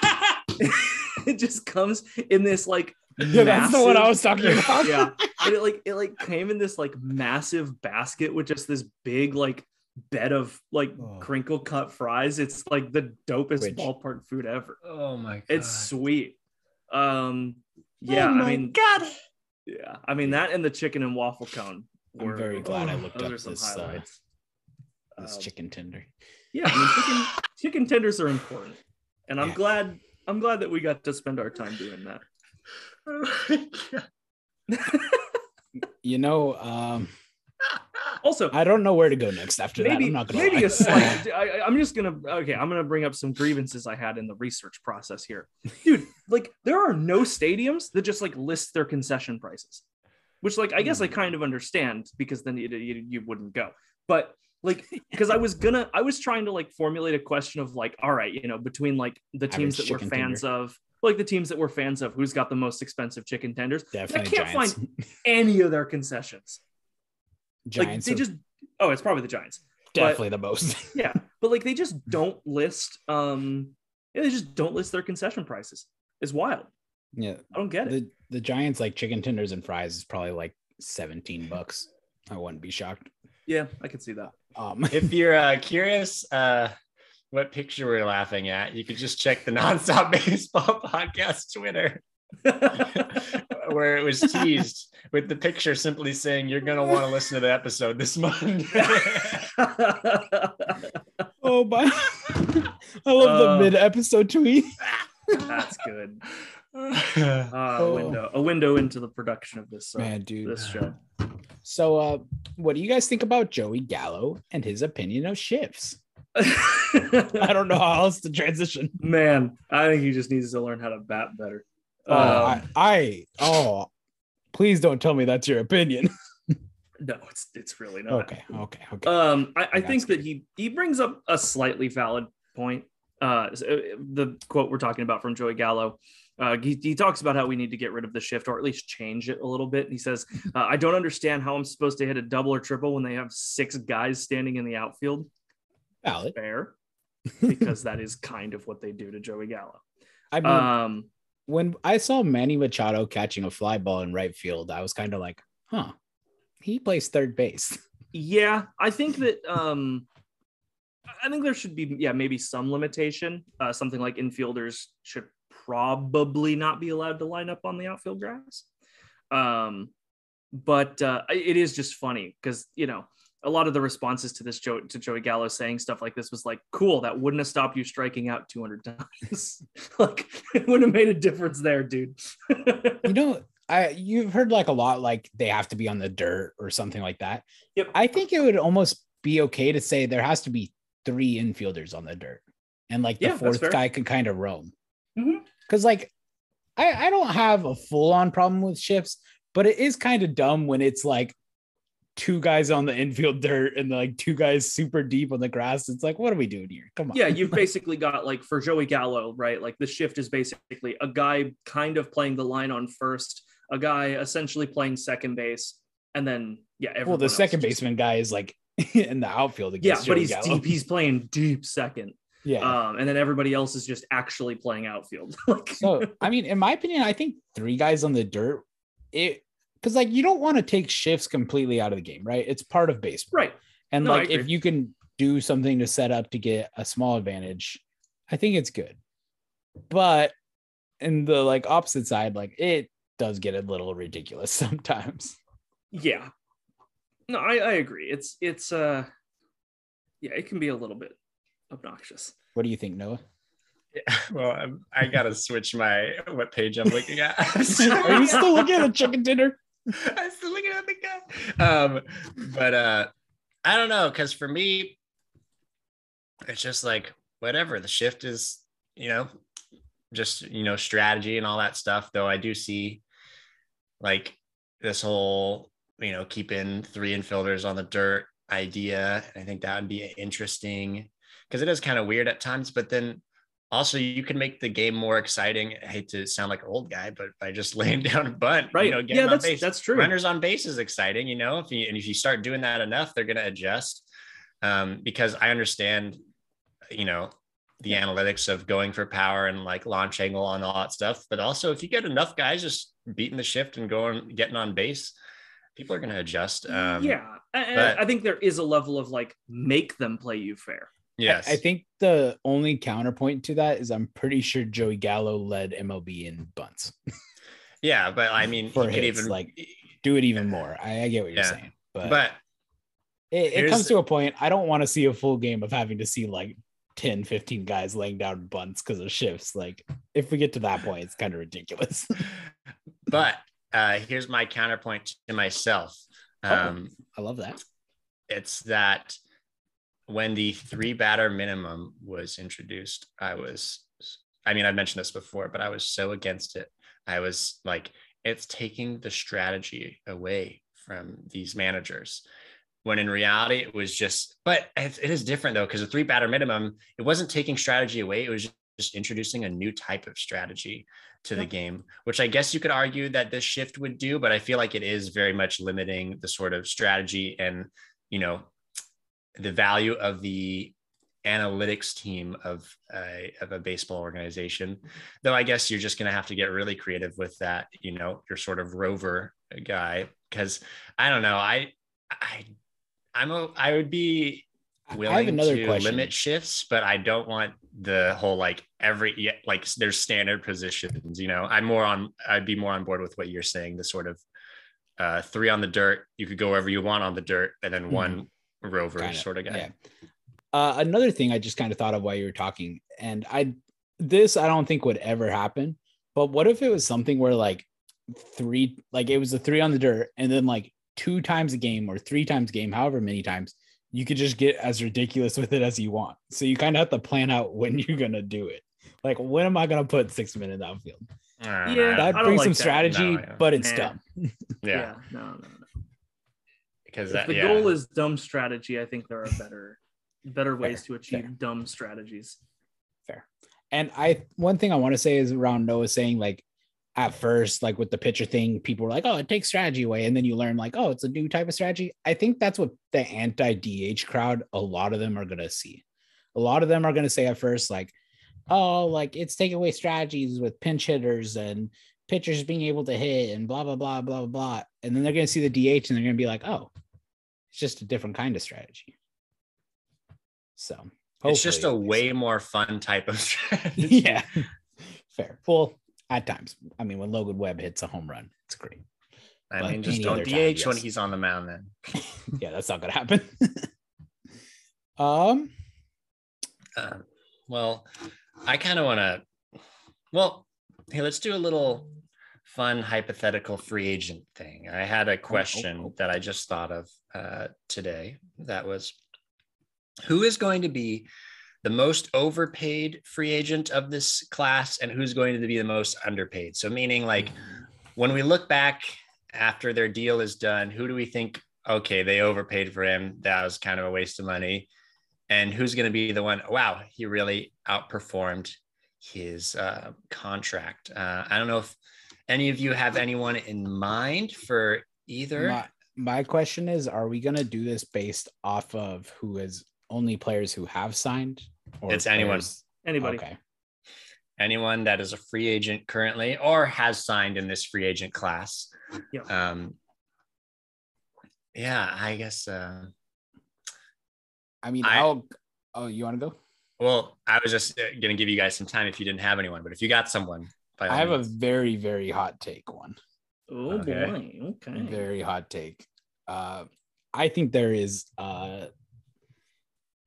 it just comes in this like Yeah, that's the one I was talking about. yeah and it like it like came in this like massive basket with just this big like bed of like Oh. crinkle cut fries it's like the dopest Which- ballpark food ever oh my god! it's sweet um yeah Oh i mean god. yeah i mean that and the chicken and waffle cone I'm very glad I oh, looked up are some this, uh. This Um, chicken tender. yeah I mean, chicken, chicken tenders are important and i'm Yeah. glad i'm glad that we got to spend our time doing that Oh my God. You know, um, also I don't know where to go next after that. maybe I'm not gonna maybe lie. a slight I, i'm just gonna okay i'm gonna bring up some grievances i had in the research process here dude like there are no stadiums that just like list their concession prices which like i guess i hmm. kind of understand because then you, you, you wouldn't go but like because i was gonna i was trying to like formulate a question of like all right you know between like the teams Average that we're fans tender. of like the teams that we're fans of, who's got the most expensive chicken tenders. Definitely I can't Giants. find any of their concessions. Giants like they are just oh, it's probably the Giants. definitely the most. Yeah, but like they just don't list um yeah, they just don't list their concession prices. It's wild. yeah. I don't get it. The the Giants like chicken tenders and fries is probably like 17 bucks. I wouldn't be shocked. yeah, I can see that. Um if you're uh, curious uh, what picture we're laughing at, you could just check the Nonstop Baseball Podcast Twitter, where it was teased with the picture simply saying you're gonna want to listen to the episode this month. oh my I love the Uh, mid episode tweet. That's good. Uh, Oh. a window, a window into the production of this uh, Man, dude. this show. So uh what do you guys think about Joey Gallo and his opinion of shifts? I don't know how else to transition. Man, I think he just needs to learn how to bat better. Um, I, I oh please don't tell me that's your opinion. no, it's it's really not. Okay, okay, okay. Um, I, I think that he he brings up a slightly valid point. Uh, uh, the quote we're talking about from Joey Gallo. Uh, he, he talks about how we need to get rid of the shift or at least change it a little bit. He says, uh, I don't understand how I'm supposed to hit a double or triple when they have six guys standing in the outfield. Valid. Fair, because that is kind of what they do to Joey Gallo. I mean, Um, when I saw Manny Machado catching a fly ball in right field, I was kind of like, huh, he plays third base. Yeah, I think that um I think there should be yeah, maybe some limitation. Uh something like infielders should probably not be allowed to line up on the outfield grass. Um but uh it is just funny because you know a lot of the responses to this Joe to Joey Gallo saying stuff like this was like, cool, that wouldn't have stopped you striking out 200 times. like, it wouldn't have made a difference there, dude. you know, I you've heard like a lot like they have to be on the dirt or something like that. Yep. I think it would almost be okay to say there has to be three infielders on the dirt, and like the Yeah, fourth guy can kind of roam. Mm-hmm. Because like, I I don't have a full on problem with shifts, but it is kind of dumb when it's like two guys on the infield dirt and like two guys super deep on the grass. It's like, what are we doing here? Come on. yeah, you've basically got like for Joey Gallo, right? Like the shift is basically a guy kind of playing the line on first, a guy essentially playing second base, and then yeah, well, the second just- baseman guy is like in the outfield Yeah, against but he's Gallo. deep. He's playing deep second, yeah. um, and then everybody else is just actually playing outfield. like, so I mean, in my opinion, I think three guys on the dirt, it because like you don't want to take shifts completely out of the game, right? It's part of baseball. right? And No, like if you can do something to set up to get a small advantage, I think it's good. But in the like opposite side, like it does get a little ridiculous sometimes. Yeah, no, I, I agree. It's it's uh, yeah, it can be a little bit obnoxious. What do you think, Noah? Yeah, well, I'm, I gotta switch my what page I'm looking at. Are you still looking at chicken dinner? I'm still looking at the guy. Um, but uh, I don't know, because for me, it's just like whatever. The shift is, you know, just you know, strategy and all that stuff. Though I do see like this whole, you know, keeping three infielders on the dirt idea. I think that would be interesting because it is kind of weird at times, but then also you can make the game more exciting. I hate to sound like an old guy, but by just laying down a bunt, Right? You know, getting yeah, on that's base. that's true. Runners on base is exciting, you know. If you and if you start doing that enough, they're going to adjust. Um, because I understand, you know, the analytics of going for power and like launch angle and all that stuff. But also, if you get enough guys just beating the shift and going getting on base, people are going to adjust. Um, yeah, and but- I think there is a level of like make them play you fair. Yes. I, I think the only counterpoint to that is I'm pretty sure Joey Gallo led MLB in bunts. Yeah, but I mean, For hits, even like, Do it even more. I, I get what you're Yeah. saying, but, but it, it comes to a point. I don't want to see a full game of having to see like 10, 15 guys laying down bunts because of shifts. Like if we get to that point, it's kind of ridiculous. but uh, here's my counterpoint to myself. Oh. Um, I love that. it's that when the three batter minimum was introduced, I was, I mean, I've mentioned this before, but I was so against it. I was like, it's taking the strategy away from these managers. When in reality, it was just, but it is different though, because the three batter minimum, it wasn't taking strategy away. It was just introducing a new type of strategy to the game, which I guess you could argue that this shift would do, but I feel like it is very much limiting the sort of strategy and, you know, the value of the analytics team of a, of a baseball organization though i guess you're just going to have to get really creative with that you know your sort of rover guy because i don't know i i i'm a i would be willing I have another to question. limit shifts but i don't want the whole like every like there's standard positions you know i'm more on i'd be more on board with what you're saying the sort of uh three on the dirt you could go wherever you want on the dirt and then mm-hmm. one rover kind of, sort of guy yeah uh, another thing I just kind of thought of while you were talking, and I this I don't think would ever happen. But what if it was something where like three, like it was a three on the dirt, and then like two times a game or three times a game, however many times, you could just get as ridiculous with it as you want. So you kind of have to plan out when you're gonna do it. Like when am I gonna put six men in the outfield? Uh, yeah, that brings like some that. strategy, no, yeah. but it's nah. dumb. yeah. yeah, no, no, no. Because if the yeah. goal is dumb strategy, I think there are better better ways Fair. to achieve Fair. dumb strategies. Fair. And I one thing I want to say is around Noah saying like at first, like with the pitcher thing, people were like, oh, it takes strategy away. And then you learn like, oh, it's a new type of strategy. I think that's what the anti-DH crowd, a lot of them are gonna see. A lot of them are gonna say at first, like, oh, like it's taking away strategies with pinch hitters and pitchers being able to hit and blah blah blah blah blah. And then they're gonna see the DH and they're gonna be like, oh, it's just a different kind of strategy. So it's just a way more fun type of strategy. yeah. Fair. Well, at times. I mean, when Logan Webb hits a home run, it's great. I but mean, just don't DH time, yes. when he's on the mound then. yeah, that's not gonna happen. um uh, well, I kind of want to well, hey, let's do a little fun hypothetical free agent thing. I had a oh, oh, question oh, oh, that I just thought of uh, today that was who is going to be the most overpaid free agent of this class and who's going to be the most underpaid. So, meaning like when we look back after their deal is done, who do we think, okay, they overpaid for him? That was kind of a waste of money. And who's going to be the one, wow, he really outperformed his uh, contract? Uh, I don't know if any of you have anyone in mind for either. My, my question is Are we going to do this based off of who is only players who have signed? Or it's anyone. Anybody. Okay. Anyone that is a free agent currently or has signed in this free agent class. Yeah. Um, yeah, I guess. Uh, I mean, I, will Oh, you want to go? Well, I was just uh, going to give you guys some time if you didn't have anyone, but if you got someone, I have means. a very, very hot take one. Oh okay. boy. Okay. Very hot take. Uh, I think there is uh,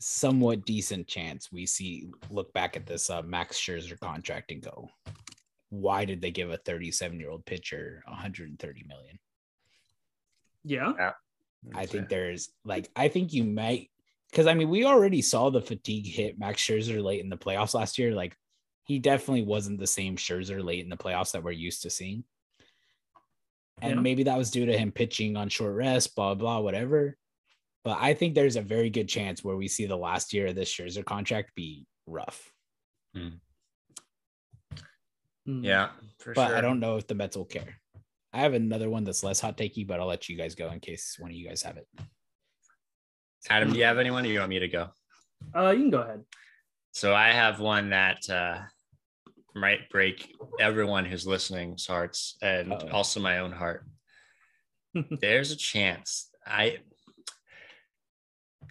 somewhat decent chance we see look back at this uh, Max Scherzer contract and go, why did they give a 37 year old pitcher 130 million? Yeah. yeah. I think there's like, I think you might, because I mean, we already saw the fatigue hit Max Scherzer late in the playoffs last year. Like, he definitely wasn't the same Scherzer late in the playoffs that we're used to seeing. And yeah. maybe that was due to him pitching on short rest, blah, blah, whatever. But I think there's a very good chance where we see the last year of this Scherzer contract be rough. Mm. Yeah, but sure. I don't know if the Mets will care. I have another one that's less hot takey, but I'll let you guys go in case one of you guys have it. Adam, do you have anyone or you want me to go? Uh, you can go ahead. So I have one that uh, might break everyone who's listening's hearts and Uh-oh. also my own heart. There's a chance. I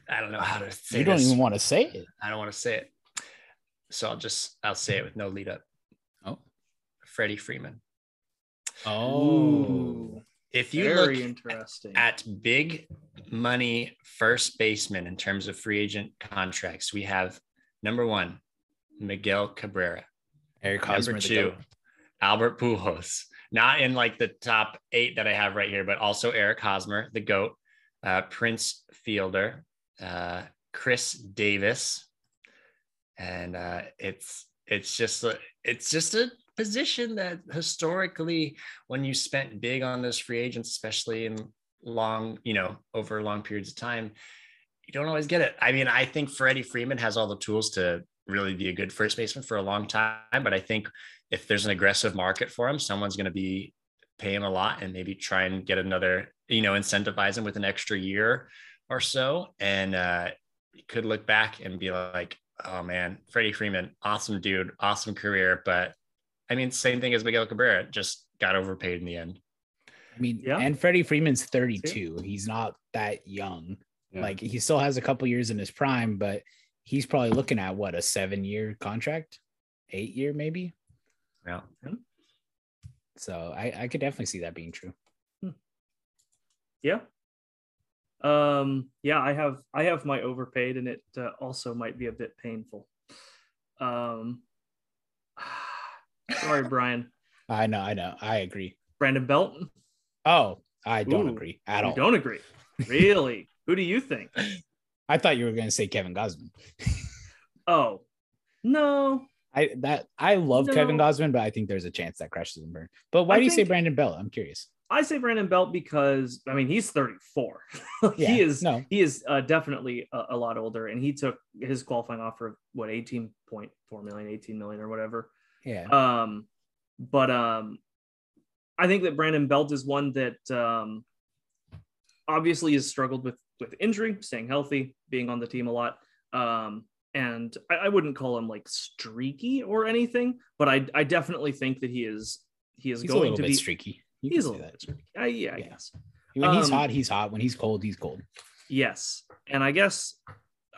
I don't know how to say You don't this. even want to say it. I don't want to say it. So I'll just I'll say it with no lead up. Oh. Freddie Freeman. Oh. If you Very look interesting. at big money first baseman in terms of free agent contracts, we have number one, Miguel Cabrera. Eric Hosmer, number two, Albert Pujols. Not in like the top eight that I have right here, but also Eric Hosmer, the GOAT, uh, Prince Fielder, uh, Chris Davis, and uh, it's it's just a, it's just a position that historically, when you spent big on those free agents, especially in long, you know, over long periods of time, you don't always get it. I mean, I think Freddie Freeman has all the tools to really be a good first baseman for a long time. But I think if there's an aggressive market for him, someone's going to be pay him a lot and maybe try and get another, you know, incentivize him with an extra year or so. And uh, could look back and be like, oh man, Freddie Freeman, awesome dude, awesome career. But I mean, same thing as Miguel Cabrera, just got overpaid in the end. I mean, Yeah. and Freddie Freeman's 32. He's not that young. Yeah. Like he still has a couple years in his prime, but he's probably looking at what a seven year contract, eight year maybe. Yeah. So I, I could definitely see that being true. Yeah. Um. Yeah, I have I have my overpaid, and it uh, also might be a bit painful. Um. Sorry, Brian. I know, I know, I agree. Brandon Belt. Oh, I don't Ooh, agree at you all. don't agree. Really? Who do you think? I thought you were going to say Kevin Gausman. Oh, no. I that I love Kevin Gausman, but I think there's a chance that crashes and burn. But why I do you say Brandon Belt? I'm curious. I say Brandon Belt because I mean he's 34. Yeah, he is no, he is uh, definitely a, a lot older, and he took his qualifying offer of what 18.4 million, 18 million, or whatever. yeah, Um, but um, I think that Brandon Belt is one that um, obviously has struggled with with injury, staying healthy, being on the team a lot. Um, and I, I wouldn't call him like streaky or anything, but I I definitely think that he is he is he's a going little to bit be streaky. You he's a little bit streaky. I, yeah, I Yeah. guess. When he's Um, hot, he's hot. When he's cold, he's cold. Yes. And I guess,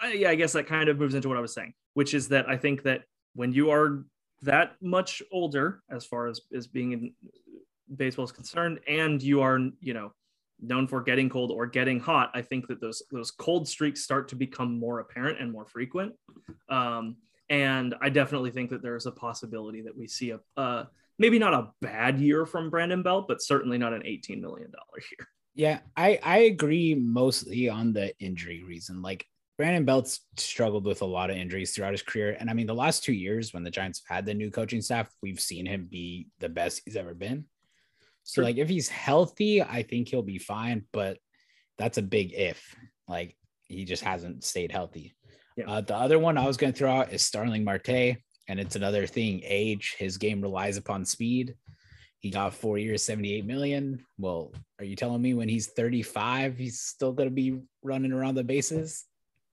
I, yeah, I guess that kind of moves into what I was saying, which is that I think that when you are that much older, as far as, as being in baseball is concerned, and you are, you know, known for getting cold or getting hot, I think that those those cold streaks start to become more apparent and more frequent. Um, and I definitely think that there is a possibility that we see a uh, maybe not a bad year from Brandon Belt, but certainly not an $18 million year. Yeah, I I agree mostly on the injury reason. Like Brandon Belt's struggled with a lot of injuries throughout his career, and I mean the last two years when the Giants have had the new coaching staff, we've seen him be the best he's ever been. So Sure. like if he's healthy, I think he'll be fine, but that's a big if. Like he just hasn't stayed healthy. Yeah. Uh, the other one I was going to throw out is Starling Marte, and it's another thing. Age, his game relies upon speed. He got four years, 78 million. Well, are you telling me when he's 35, he's still going to be running around the bases?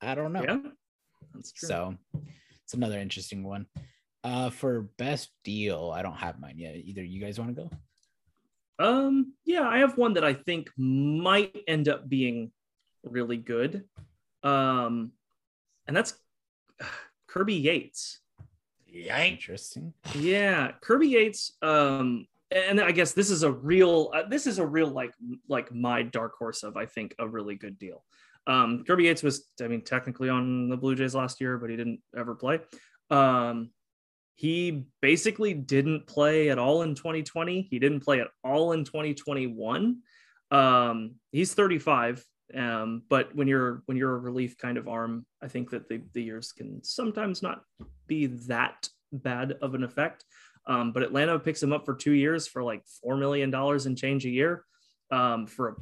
I don't know. Yeah, that's true. So it's another interesting one. Uh, for best deal, I don't have mine yet. Either you guys want to go? Um, yeah, I have one that I think might end up being really good. Um, and that's Kirby Yates. Yeah, Interesting. Yeah, Kirby Yates. Um, and I guess this is a real, uh, this is a real like like my dark horse of I think a really good deal. Um, Kirby Yates was, I mean, technically on the Blue Jays last year, but he didn't ever play. Um, he basically didn't play at all in 2020. He didn't play at all in 2021. Um, he's 35. Um, but when you're when you're a relief kind of arm, I think that the, the years can sometimes not be that bad of an effect. Um, but Atlanta picks him up for two years for like four million dollars and change a year um, for a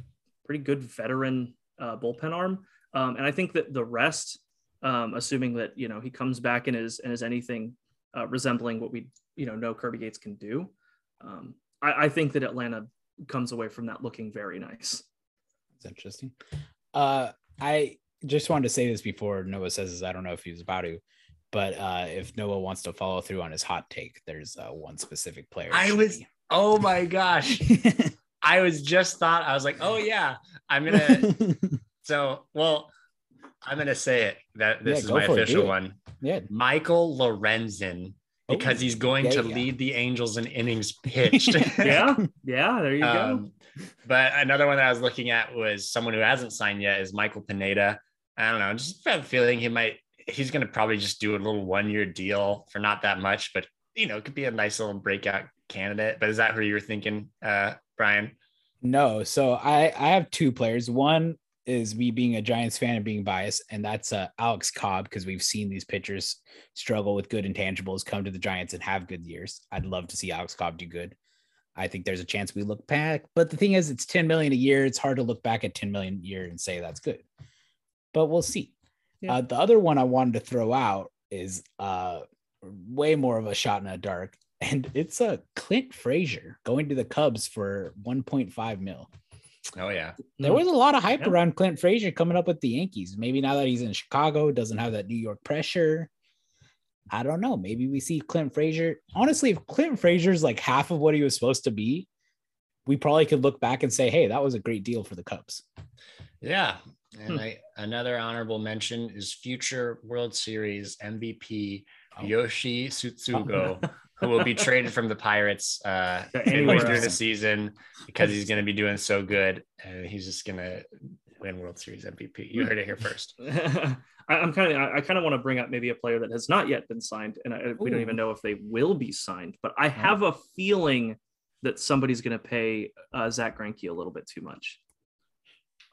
pretty good veteran uh, bullpen arm. Um, and I think that the rest, um, assuming that you know he comes back and is and is anything uh, resembling what we you know know Kirby Yates can do, um, I, I think that Atlanta comes away from that looking very nice. It's interesting. Uh, I just wanted to say this before Noah says this. I don't know if he was about to, but uh, if Noah wants to follow through on his hot take, there's uh, one specific player. I was- be. Oh my gosh. I was just thought I was like, oh yeah, I'm gonna so well, I'm gonna say it that this Yeah, is my official it. one. yeah, Michael Lorenzen, because Oh, he's going yeah, to yeah. lead the Angels in innings pitched. Yeah, yeah, there you go. Um, but another one that I was looking at was someone who hasn't signed yet is Michael Pineda. I don't know, just have a feeling he might. He's going to probably just do a little one-year deal for not that much, but you know, it could be a nice little breakout candidate. But is that who you were thinking, uh, Brian? No, so I I have two players. One is me being a Giants fan and being biased, and that's uh, Alex Cobb because we've seen these pitchers struggle with good intangibles, come to the Giants and have good years. I'd love to see Alex Cobb do good. I think there's a chance we look back, but the thing is, it's 10 million a year. It's hard to look back at 10 million a year and say that's good, but we'll see. Yeah. Uh, the other one I wanted to throw out is uh way more of a shot in the dark, and it's a Clint Frazier going to the Cubs for 1.5 mil. Oh yeah. There was a lot of hype Yeah. around Clint Frazier coming up with the Yankees. Maybe now that he's in Chicago, doesn't have that New York pressure. I don't know. Maybe we see Clint Frazier. Honestly, if Clint Frazier's like half of what he was supposed to be, we probably could look back and say, "Hey, that was a great deal for the Cubs." Yeah. And Hmm. I, another honorable mention is future World Series MVP Oh. Yoshi Tsutsugo, who will be traded from the Pirates uh, To midway through the season because he's going to be doing so good. And he's just going to win World Series MVP. You heard it here first. I, I'm kind of I, I kind of want to bring up maybe a player that has not yet been signed, and I, we don't even know if they will be signed. But I have a feeling that somebody's going to pay uh, Zack Greinke a little bit too much.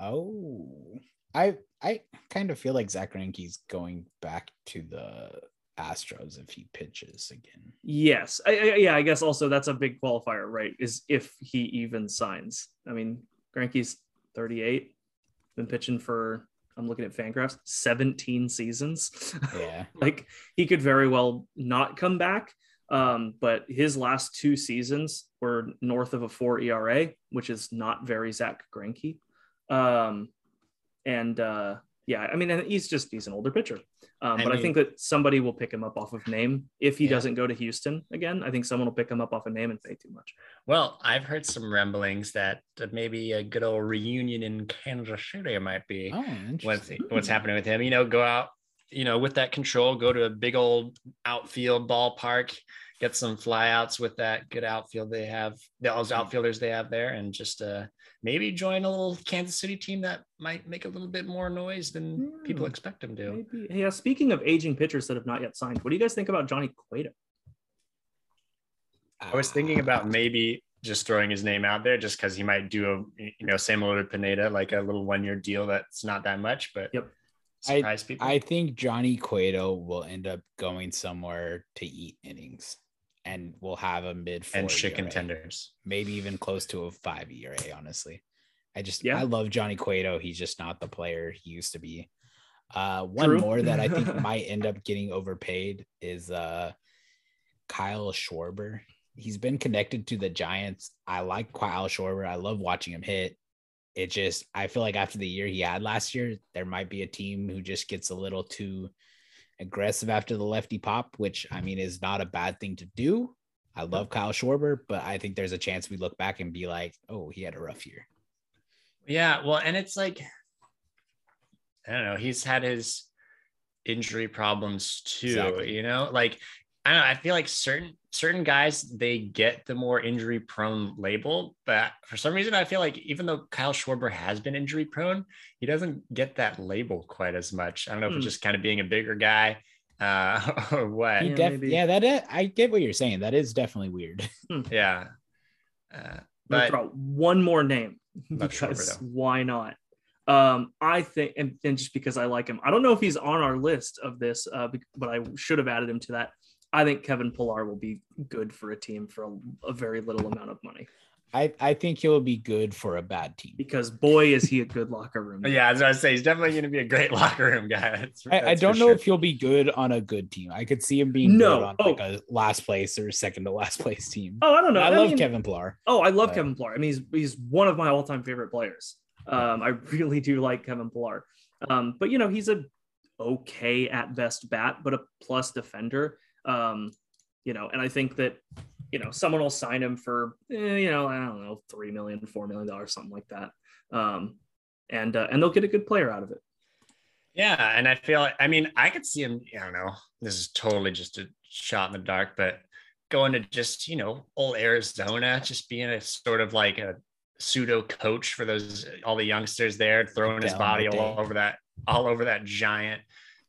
Oh, I I kind of feel like Zack Greinke's going back to the Astros if he pitches again. Yes, I, I, yeah. I guess also that's a big qualifier, right? Is if he even signs. I mean, Greinke's 38, been pitching for. I'm looking at Fangraphs, 17 seasons. Yeah. like he could very well not come back. Um, but his last two seasons were north of a four ERA, which is not very Zack Greinke. Um, and uh, yeah, I mean, and he's just he's an older pitcher. Um, I but I think that somebody will pick him up off of name if he Yeah. doesn't go to Houston again. I think someone will pick him up off of name and pay too much. Well, I've heard some rumblings that that maybe a good old reunion in Kansas City might be Oh, what's interesting. what's happening with him. You know, go out, you know, with that control, go to a big old outfield ballpark, get some flyouts with that good outfield they have, those outfielders they have there, and just uh maybe join a little Kansas City team that might make a little bit more noise than people Hmm. expect them to. Maybe. Yeah. Speaking of aging pitchers that have not yet signed, what do you guys think about Johnny Cueto? I was thinking about maybe just throwing his name out there just because he might do a you know Samuel or Pineda like a little one year deal that's not that much, but Yep. surprise people. I think Johnny Cueto will end up going somewhere to eat innings and we'll have a mid four and chicken ERA, tenders. maybe even close to a five ERA. Honestly, I just Yeah. I love Johnny Cueto. He's just not the player he used to be. Uh, one True. more that I think might end up getting overpaid is uh, Kyle Schwarber. He's been connected to the Giants. I like Kyle Schwarber. I love watching him hit. It just, I feel like after the year he had last year, there might be a team who just gets a little too aggressive after the lefty pop, which I mean is not a bad thing to do. I love Kyle Schwarber, but I think there's a chance we look back and be like, oh, he had a rough year. Yeah, well, and it's like I don't know, he's had his injury problems too, Exactly. you know? Like I don't know, I feel like certain certain guys they get the more injury prone label, but for some reason I feel like even though Kyle Schwarber has been injury prone, he doesn't get that label quite as much. I don't know if Hmm. it's just kind of being a bigger guy uh or what. Yeah, def- yeah, that is, I get what you're saying. That is definitely weird. Yeah. Uh, but throw one more name Love Schwarber, because why not? Um, I think, and, and just because I like him, I don't know if he's on our list of this, uh, but I should have added him to that. I think Kevin Pillar will be good for a team for a, a very little amount of money I, I think he'll be good for a bad team. because boy is he a good locker room. yeah, as I say, he's definitely going to be a great locker room guy. That's, I, I don't know sure. if he'll be good on a good team. I could see him being No. good on Oh. like a last place or second to last place team. Oh, I don't know. I love mean- Kevin Pillar. Oh, I love But- Kevin Pillar. I mean, he's he's one of my all time favorite players. Um, I really do like Kevin Pillar. Um, but you know, he's a okay at best bat, but a plus defender. Um, you know, and I think that you know someone will sign him for eh, you know I don't know three million, four million dollars, something like that. Um, and uh, and they'll get a good player out of it. Yeah, and I feel I mean I could see him. I don't know. This is totally just a shot in the dark, but going to just you know old Arizona, just being a sort of like a pseudo coach for those all the youngsters there, throwing his body all over that all over that giant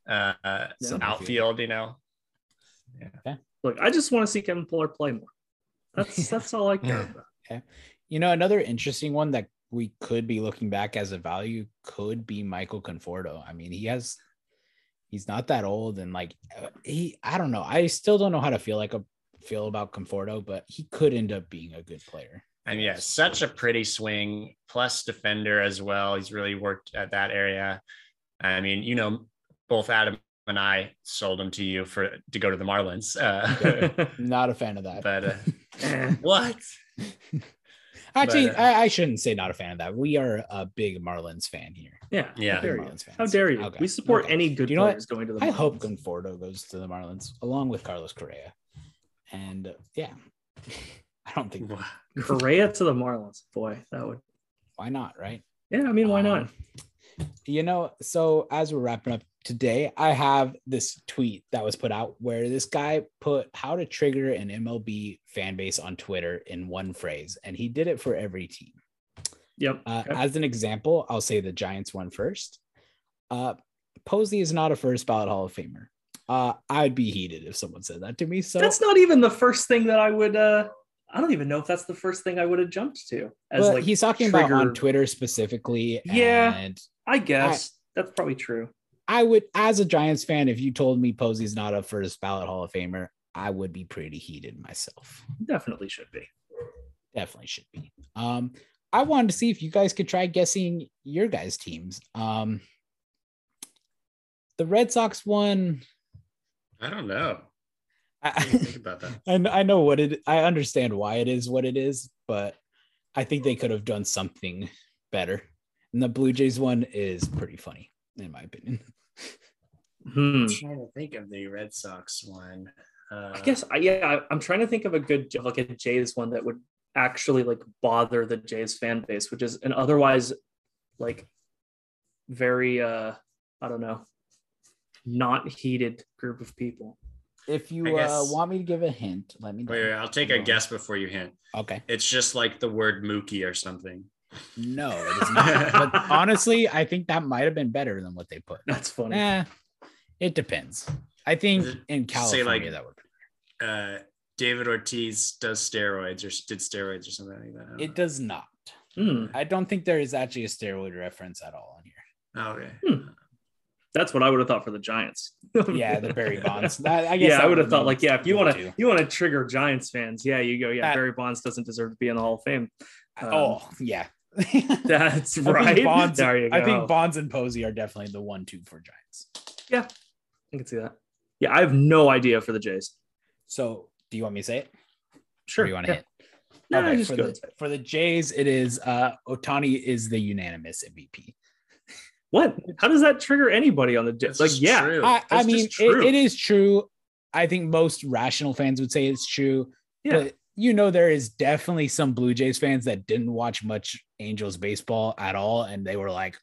uh, uh, Yeah. outfield. You know. Look, I just want to see Kevin Pillar play more. That's that's all I care about. You know, another interesting one that we could be looking back as a value could be Michael Conforto. I mean, he has he's not that old and like uh, he I don't know. I still don't know how to feel like a feel about Conforto, but he could end up being a good player. And yeah, such a pretty swing, plus defender as well. He's really worked at that area. I mean, you know, both Adam and I sold him to you for to go to the Marlins. Uh, Not a fan of that. but uh, what? Actually, but, uh, I, I shouldn't say not a fan of that. We are a big Marlins fan here. yeah. Yeah. How dare you? Fans. How dare you? Okay. We support Okay. any good You know what? players going to the. I hope Conforto goes to the Marlins along with Carlos Correa. And uh, yeah, I don't think Correa to the Marlins. Boy, that would. why not, right? Yeah, I mean, why not? You know, so as we're wrapping up today, I have this tweet that was put out where this guy put how to trigger an MLB fan base on Twitter in one phrase, and he did it for every team. Yep. Uh, Okay. As an example, I'll say the Giants one first. Uh, Posey is not a first ballot Hall of Famer. Uh, I'd be heated if someone said that to me. So that's not even the first thing that I would. uh I don't even know if that's the first thing I would have jumped to. As like he's talking about on Twitter specifically. Yeah. And I guess that's probably true. I would, as a Giants fan, if you told me Posey's not a first ballot Hall of Famer, I would be pretty heated myself. Definitely should be. Definitely should be. Um, I wanted to see if you guys could try guessing your guys' teams. Um, the Red Sox one. I don't know. I, What think about that? I, I know what it. I understand why it is what it is, but I think they could have done something better. And the Blue Jays one is pretty funny, in my opinion. Hmm. I'm trying to think of the Red Sox one. Uh, I guess I, yeah, I, I'm trying to think of a good like a Jays one that would actually like bother the Jays fan base, which is an otherwise like very uh I don't know, not heated group of people. If I you uh, want me to give a hint, let me know. Wait, wait, I'll take a guess before you hint. Okay. It's just like the word Mookie or something. No, it is not. but honestly, I think that might have been better than what they put. That's funny. Eh, it depends. I think Does it in say, like- that would. Uh, David Ortiz does steroids or did steroids or something like that. I don't It does not. Hmm. I don't think there is actually a steroid reference at all in here. Okay. Hmm. That's what I would have thought for the Giants. Yeah, the Barry Bonds. That- I guess yeah, I would have thought like, yeah, if you want to, you want to trigger Giants fans, yeah, you go, yeah, That- Barry Bonds doesn't deserve to be in the Hall of Fame. Um, oh, yeah. That's I right. think Bonds. there you go. I think Bonds and Posey are definitely the one-two for Giants. Yeah, I can see that. Yeah, I have no idea for the Jays. So, do you want me to say it? Sure. Or do you want to yeah. hit? No, Okay, just for, go the, for the Jays, it is uh Ohtani is the unanimous MVP. What? How does that trigger anybody on the Jays? Like, yeah, true. I, I mean, just it, it is true. I think most rational fans would say it's true. yeah. But you know, there is definitely some Blue Jays fans that didn't watch much Angels baseball at all, and they were like,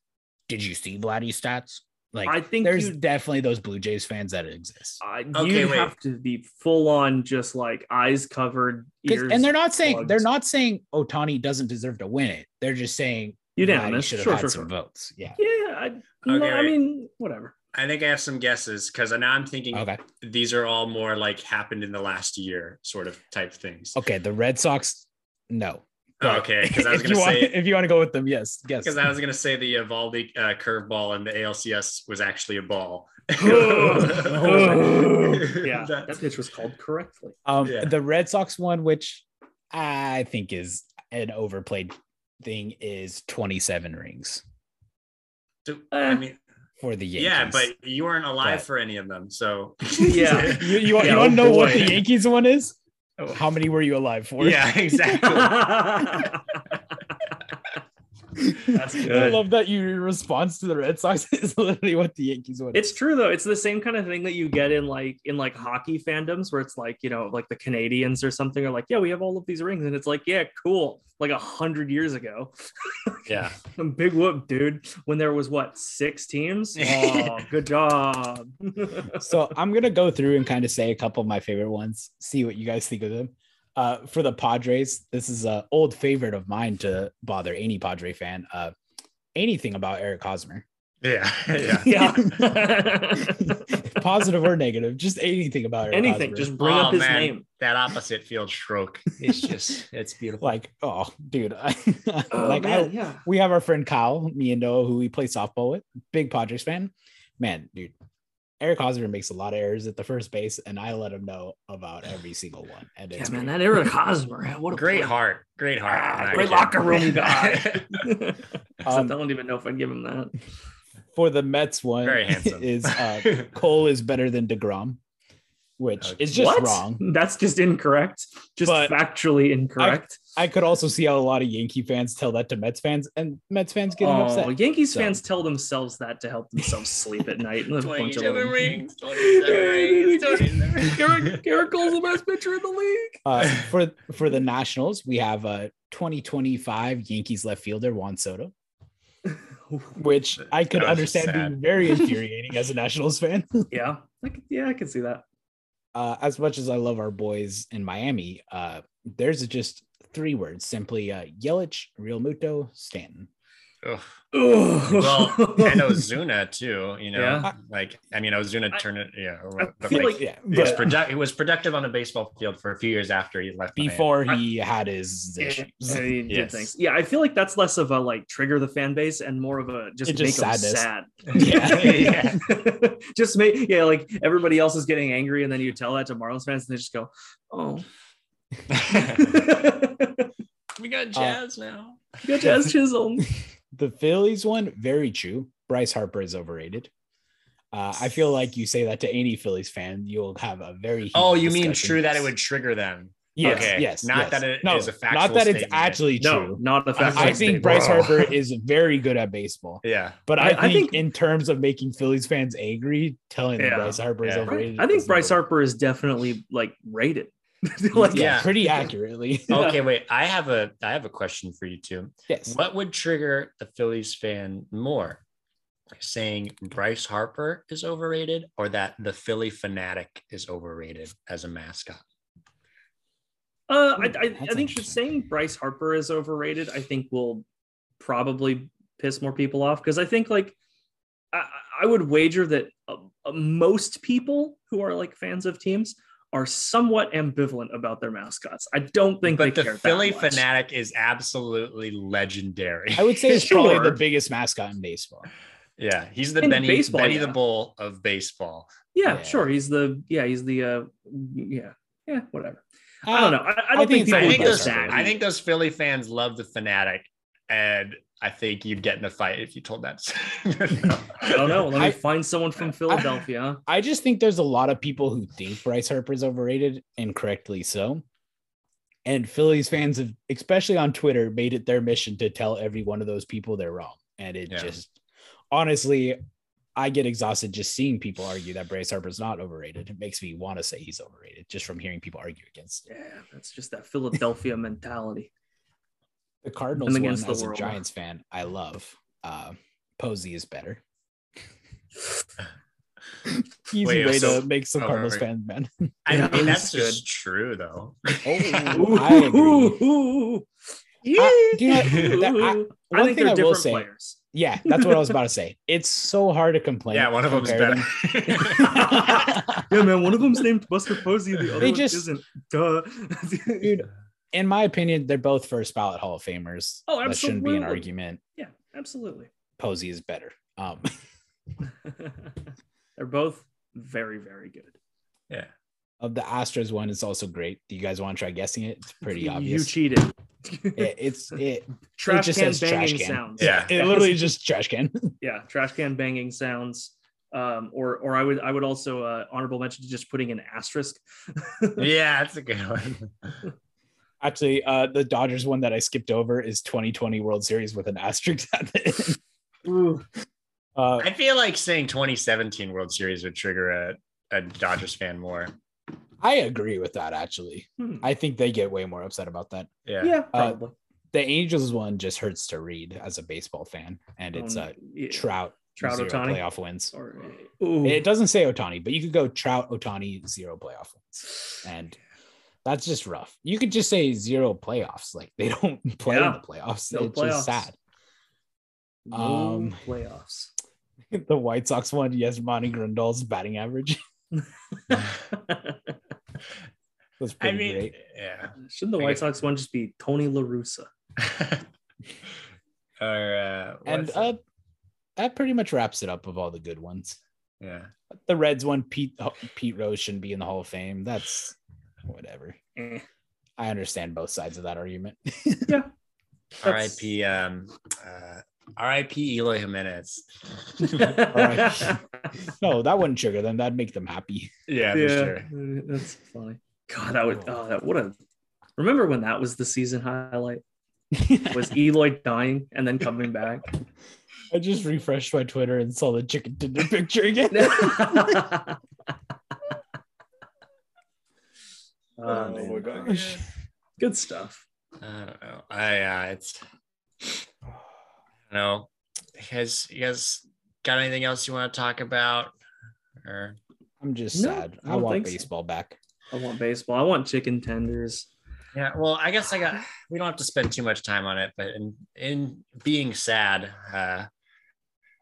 "Did you see Vladdy's stats?" Like, I think there's you- definitely those Blue Jays fans that exist. I, Okay, you wait. have to be full on, just like eyes covered, 'Cause- ears. and they're not saying plugged. they're not saying Ohtani doesn't deserve to win it. They're just saying unanimous. should have Sure, had sure, some sure. votes. Yeah. Yeah, I, no, I mean, whatever. I think I have some guesses because now I'm thinking Okay. these are all more like happened in the last year sort of type things. Okay. The Red Sox, no. Oh, okay, because I was gonna want, say if you want to go with them, yes, yes. because I was gonna say the Eovaldi uh, curveball and the ALCS was actually a ball. yeah, that That's- pitch was called correctly. Um, Yeah. the Red Sox one, which I think is an overplayed thing, is 27 rings so, I mean, for the Yankees. yeah, but you weren't alive But- for any of them, so Yeah. you, you, want- you Yeah, want to oh know what the Yankees one is? Oh. How many were you alive for? yeah, exactly. That's I love that your response to the Red Sox is literally what the Yankees one. It's true though. It's the same kind of thing that you get in like in like hockey fandoms where it's like, you know, like the Canadiens or something are like, yeah, we have all of these rings. And it's like, yeah, cool. Like a hundred years ago. yeah. Big whoop, dude. When there was what, six teams? Oh, good job. so I'm gonna go through and kind of say a couple of my favorite ones. See what you guys think of them. Uh, for the Padres, this is a old favorite of mine to bother any Padre fan. Uh, anything about Eric Hosmer, Yeah. Yeah. yeah. positive or negative, just anything about Eric Anything, Hosmer. just bring Oh, up his man. name. That opposite field stroke. It's just it's beautiful. like, oh, dude, I, Oh, like man, I, yeah. we have our friend Kyle, me and Noah, who we play softball with, big Padres fan. Man, dude, Eric Hosmer makes a lot of errors at the first base, and I let him know about every single one. And Yeah, it's man, great. that Eric Hosmer, what a great player. heart. Great heart. Ah, great kidding. locker room guy. Um, I don't even know if I'd give him that. for the Mets one Very handsome. is uh, Cole is better than deGrom, which Okay. is just what? wrong. That's just incorrect. Just But factually incorrect. I could also see how a lot of Yankee fans tell that to Mets fans, and Mets fans getting oh, upset. Yankees So- fans tell themselves that to help themselves sleep at night. And a bunch of 27 them. rings. 27 rings. Gerrit, Gerrit Cole's the best pitcher in the league. Uh, for for the Nationals, we have a 2025 Yankees left fielder Juan Soto, which I could That was just understand sad. being very infuriating as a Nationals fan. Yeah, I could, yeah, I can see that. Uh, as much as I love our boys in Miami, uh, there's just three words: simply uh, Yelich, Realmuto, Stanton. Ugh. well, Well, and Ozuna too. You know, Yeah. like I mean, Ozuna I- turned it. Yeah, I but feel like, like- Yeah, he was, but produ- he was productive on the baseball field for a few years after he left. Miami. before he had his Yeah, issues. he did Yes. things. Yeah, I feel like that's less of a like trigger the fan base and more of a just It's make just them sad. Yeah. yeah. just make yeah, like everybody else is getting angry, and then you tell that to Marlins fans, and they just go, "Oh, we got uh, Jazz now. We got Jazz Chisholm." The Phillies one, very true. Bryce Harper is overrated. Uh, I feel like you say that to any Phillies fan, you'll have a very. Oh, heated you mean true that it would trigger them? Yes, okay. yes, Not yes. that it no, is a not that it's statement. actually true. No, not the fact. I that think they- Bryce Whoa. Harper is very good at baseball, Yeah. but I, I- I think, think- in terms of making Phillies fans angry, telling them Bryce Harper is overrated. I think Bryce never- Harper is definitely like rated. like, yeah, Yeah. pretty accurately. Okay, wait. I have a I have a question for you too. yes, What would trigger a Phillies fan more? Saying Bryce Harper is overrated or that the Phillie Phanatic is overrated as a mascot? Uh, I, I, I think that interesting. saying Bryce Harper is overrated, I think will probably piss more people off because I think like I, I would wager that uh, uh, most people who are like fans of teams are somewhat ambivalent about their mascots. I don't think But they the care Philly that much. fanatic is absolutely legendary. I would say it's probably the biggest mascot in baseball. yeah, he's the In Benny baseball, Benny yeah. the Bull of baseball. Yeah, Yeah. sure. He's the yeah, he's the uh yeah yeah whatever. I don't know. I, I don't think think, people I think those get Harper. sad. I think those Philly fans love the Phanatic, and I think you'd get in a fight if you told that. I don't know. Let me I- find someone from Philadelphia. I just think there's a lot of people who think Bryce Harper is overrated, and correctly so. And Phillies fans have, especially on Twitter, made it their mission to tell every one of those people they're wrong. And it Yeah. just, honestly, I get exhausted just seeing people argue that Bryce Harper's not overrated. It makes me want to say he's overrated just from hearing people argue against it. Yeah, that's just that Philadelphia mentality. The Cardinals And one, against the as a. Giants fan, I love. Uh, Posey is better. Easy Wait, way so- to make some oh, Cardinals right. fans man. I mean, that's that's just true, though. Oh, I agree. Ooh, do you know, that- I- Ooh. I one think thing I will say- players. Yeah, that's what I was about to say. It's so hard to complain. yeah, one of them's compare better. them. Yeah, man. One of them's named Buster Posey. The other They one just- isn't. Duh. Dude, in my opinion, they're both first ballot Hall of Famers. Oh, absolutely. That shouldn't be an argument. yeah, absolutely. Posey is better. Um, they're both very, very good. yeah. of the Astros one, is also great. Do you guys want to try guessing it? It's pretty obvious. You cheated. It- it's it. trash just can says trash banging can. sounds. Yeah. It literally just trash can. yeah, trash can banging sounds. Um, or or I would I would also uh, honorable mention to just putting an asterisk. Yeah, that's a good one. Actually, uh, the Dodgers one that I skipped over is 2020 World Series with an asterisk at the end. Uh, I feel like saying 2017 World Series would trigger a, a Dodgers fan more. I agree with that. Actually, Hmm. I think they get way more upset about that. Yeah. Yeah, Uh, probably. The Angels one just hurts to read as a baseball fan, and it's Um, uh, yeah. Trout Trout zero Ohtani? playoff wins. Or. It doesn't say Ohtani, but you could go Trout Ohtani zero playoff wins, and that's just rough. You could just say zero playoffs, like they don't play in the playoffs. No it's just sad. No um, playoffs. the White Sox one, yes, Monty Grundle's batting average I pretty mean, great. yeah. Shouldn't the White Sox one just be Tony La Russa? or uh, And uh, that pretty much wraps it up of all the good ones. yeah. The Reds one, Pete Pete Rose shouldn't be in the Hall of Fame. That's whatever. Eh. I understand both sides of that argument. That's- R.I.P. Um, uh, R.I.P. Eloy Jimenez. No, that wouldn't trigger them. That'd make them happy. yeah, for yeah, sure. that's funny. God, that would oh that would have. Remember when that was the season highlight? Was Eloy dying and then coming back? I just refreshed my Twitter and saw the chicken dinner picture again. Oh, Oh my gosh. Good stuff. I don't know. I uh, it's I don't know. You guys, you guys got anything else you want to talk about? Or I'm just No, sad. I I, want think so. baseball back. I want baseball. I want chicken tenders. yeah, well, I guess I got. We don't have to spend too much time on it, but in in being sad, uh,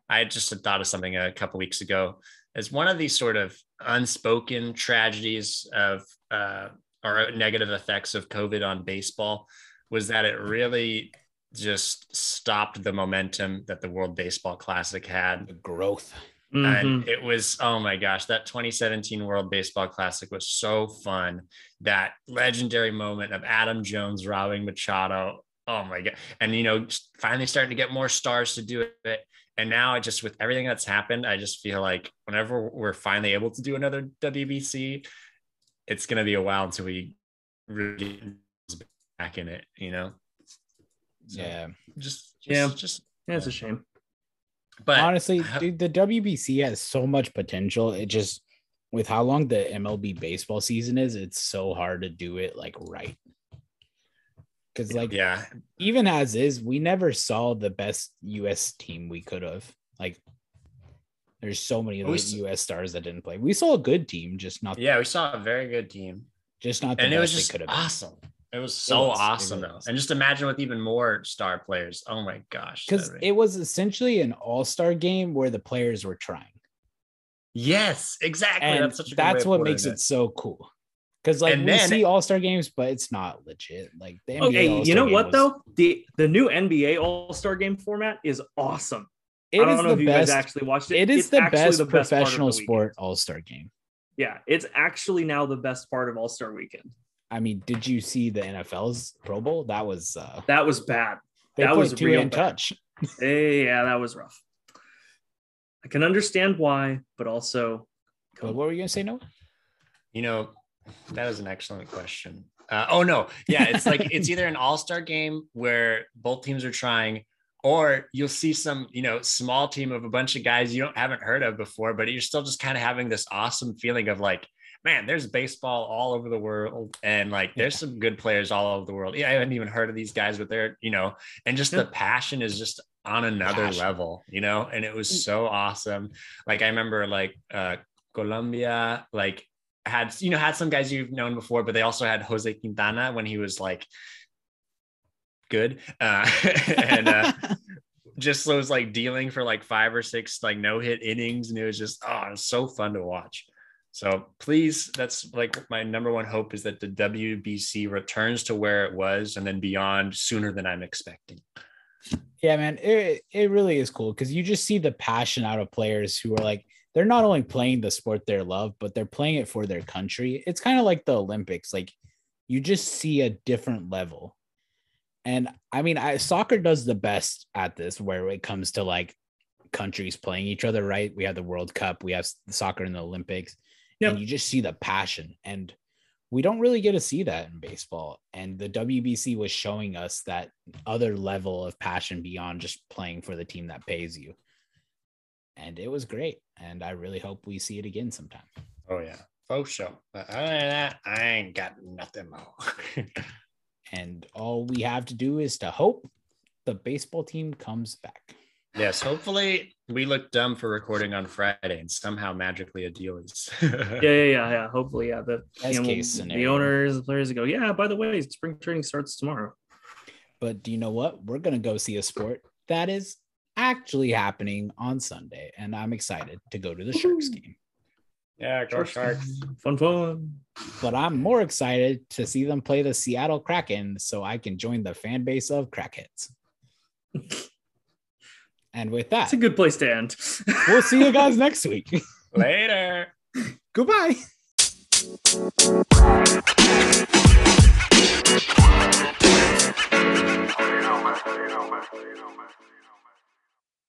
I just had thought of something a couple weeks ago as one of these sort of unspoken tragedies of uh, or negative effects of COVID on baseball was that it really just stopped the momentum that the World Baseball Classic had. The growth. Mhm. And it was, oh my gosh, that 2017 World Baseball Classic was so fun. That legendary moment of Adam Jones robbing Machado. Oh my God. And, you know, finally starting to get more stars to do it. And now I just, with everything that's happened, I just feel like whenever we're finally able to do another WBC, it's going to be a while until we really get back in it, you know? So Yeah. Just, just, Yeah. just, Yeah, it's a shame. but Honestly, dude, the WBC has so much potential. It just with how long the MLB baseball season is, it's so hard to do it like right. Because like yeah, even as is, we never saw the best US team we could have. Like there's so many of those s- US stars that didn't play. We saw a good team, just not yeah, we saw a very good team. just not the and it was best just they could have been. awesome. It was so was. Awesome really though. And just imagine with even more star players. Oh my gosh. Because be- it was essentially an all-star game where the players were trying. yes, exactly. and that's such a that's what makes it so cool. Because like And we then- see All Star games, but it's not legit. Like the NBA Okay, you All-Star know what was- though? The the new NBA All Star Game format is awesome. It I don't is know the if you best. guys actually watched it. It is It's the best the best professional the sport All Star game. Yeah, it's actually now the best part of All Star Weekend. I mean, did you see the NFL's Pro Bowl? That was uh That was bad. they That was two real hand bad. touch. Hey, yeah, that was rough. I can understand why, but also, But what were you gonna say, No, You know, that is an excellent question. Uh, oh no, yeah, it's like it's either an all-star game where both teams are trying, or you'll see some, you know, small team of a bunch of guys you don't haven't heard of before, but you're still just kind of having this awesome feeling of like, man, there's baseball all over the world, and like there's some good players all over the world. Yeah, I haven't even heard of these guys, but they're, you know, and just the passion is just on another Passion. level, you know, and it was so awesome. Like I remember like uh Colombia, like had you know had some guys you've known before, but they also had Jose Quintana when he was like good, uh, and uh, just was like dealing for like five or six like no hit innings, and it was just oh, it was so fun to watch. So please, that's like my number one hope is that the WBC returns to where it was and then beyond sooner than I'm expecting. Yeah, man, it, it really is cool because you just see the passion out of players who are like, they're not only playing the sport they love, but they're playing it for their country. It's kind of like the Olympics. Like you just see a different level. And I mean, I, soccer does the best at this where it comes to like countries playing each other, right? We have the World Cup, we have soccer in the Olympics, Yep. and you just see the passion. And we don't really get to see that in baseball. And the WBC was showing us that other level of passion beyond just playing for the team that pays you. And it was great. And I really hope we see it again sometime. Oh yeah, faux show. But other than that, I ain't got nothing more. And all we have to do is to hope the baseball team comes back. yes, hopefully we look dumb for recording on Friday and somehow magically a deal is. yeah, yeah, yeah, yeah. Hopefully, yeah. The Best you know, case the owners, the players go, yeah. By the way, spring training starts tomorrow. But do you know what? We're going to go see a sport that is actually happening on Sunday. And I'm excited to go to the Sharks game. Yeah, go Sharks. fun, fun. But I'm more excited to see them play the Seattle Kraken so I can join the fan base of Crackheads. and with that, it's a good place to end. we'll see you guys next week. Later. Goodbye.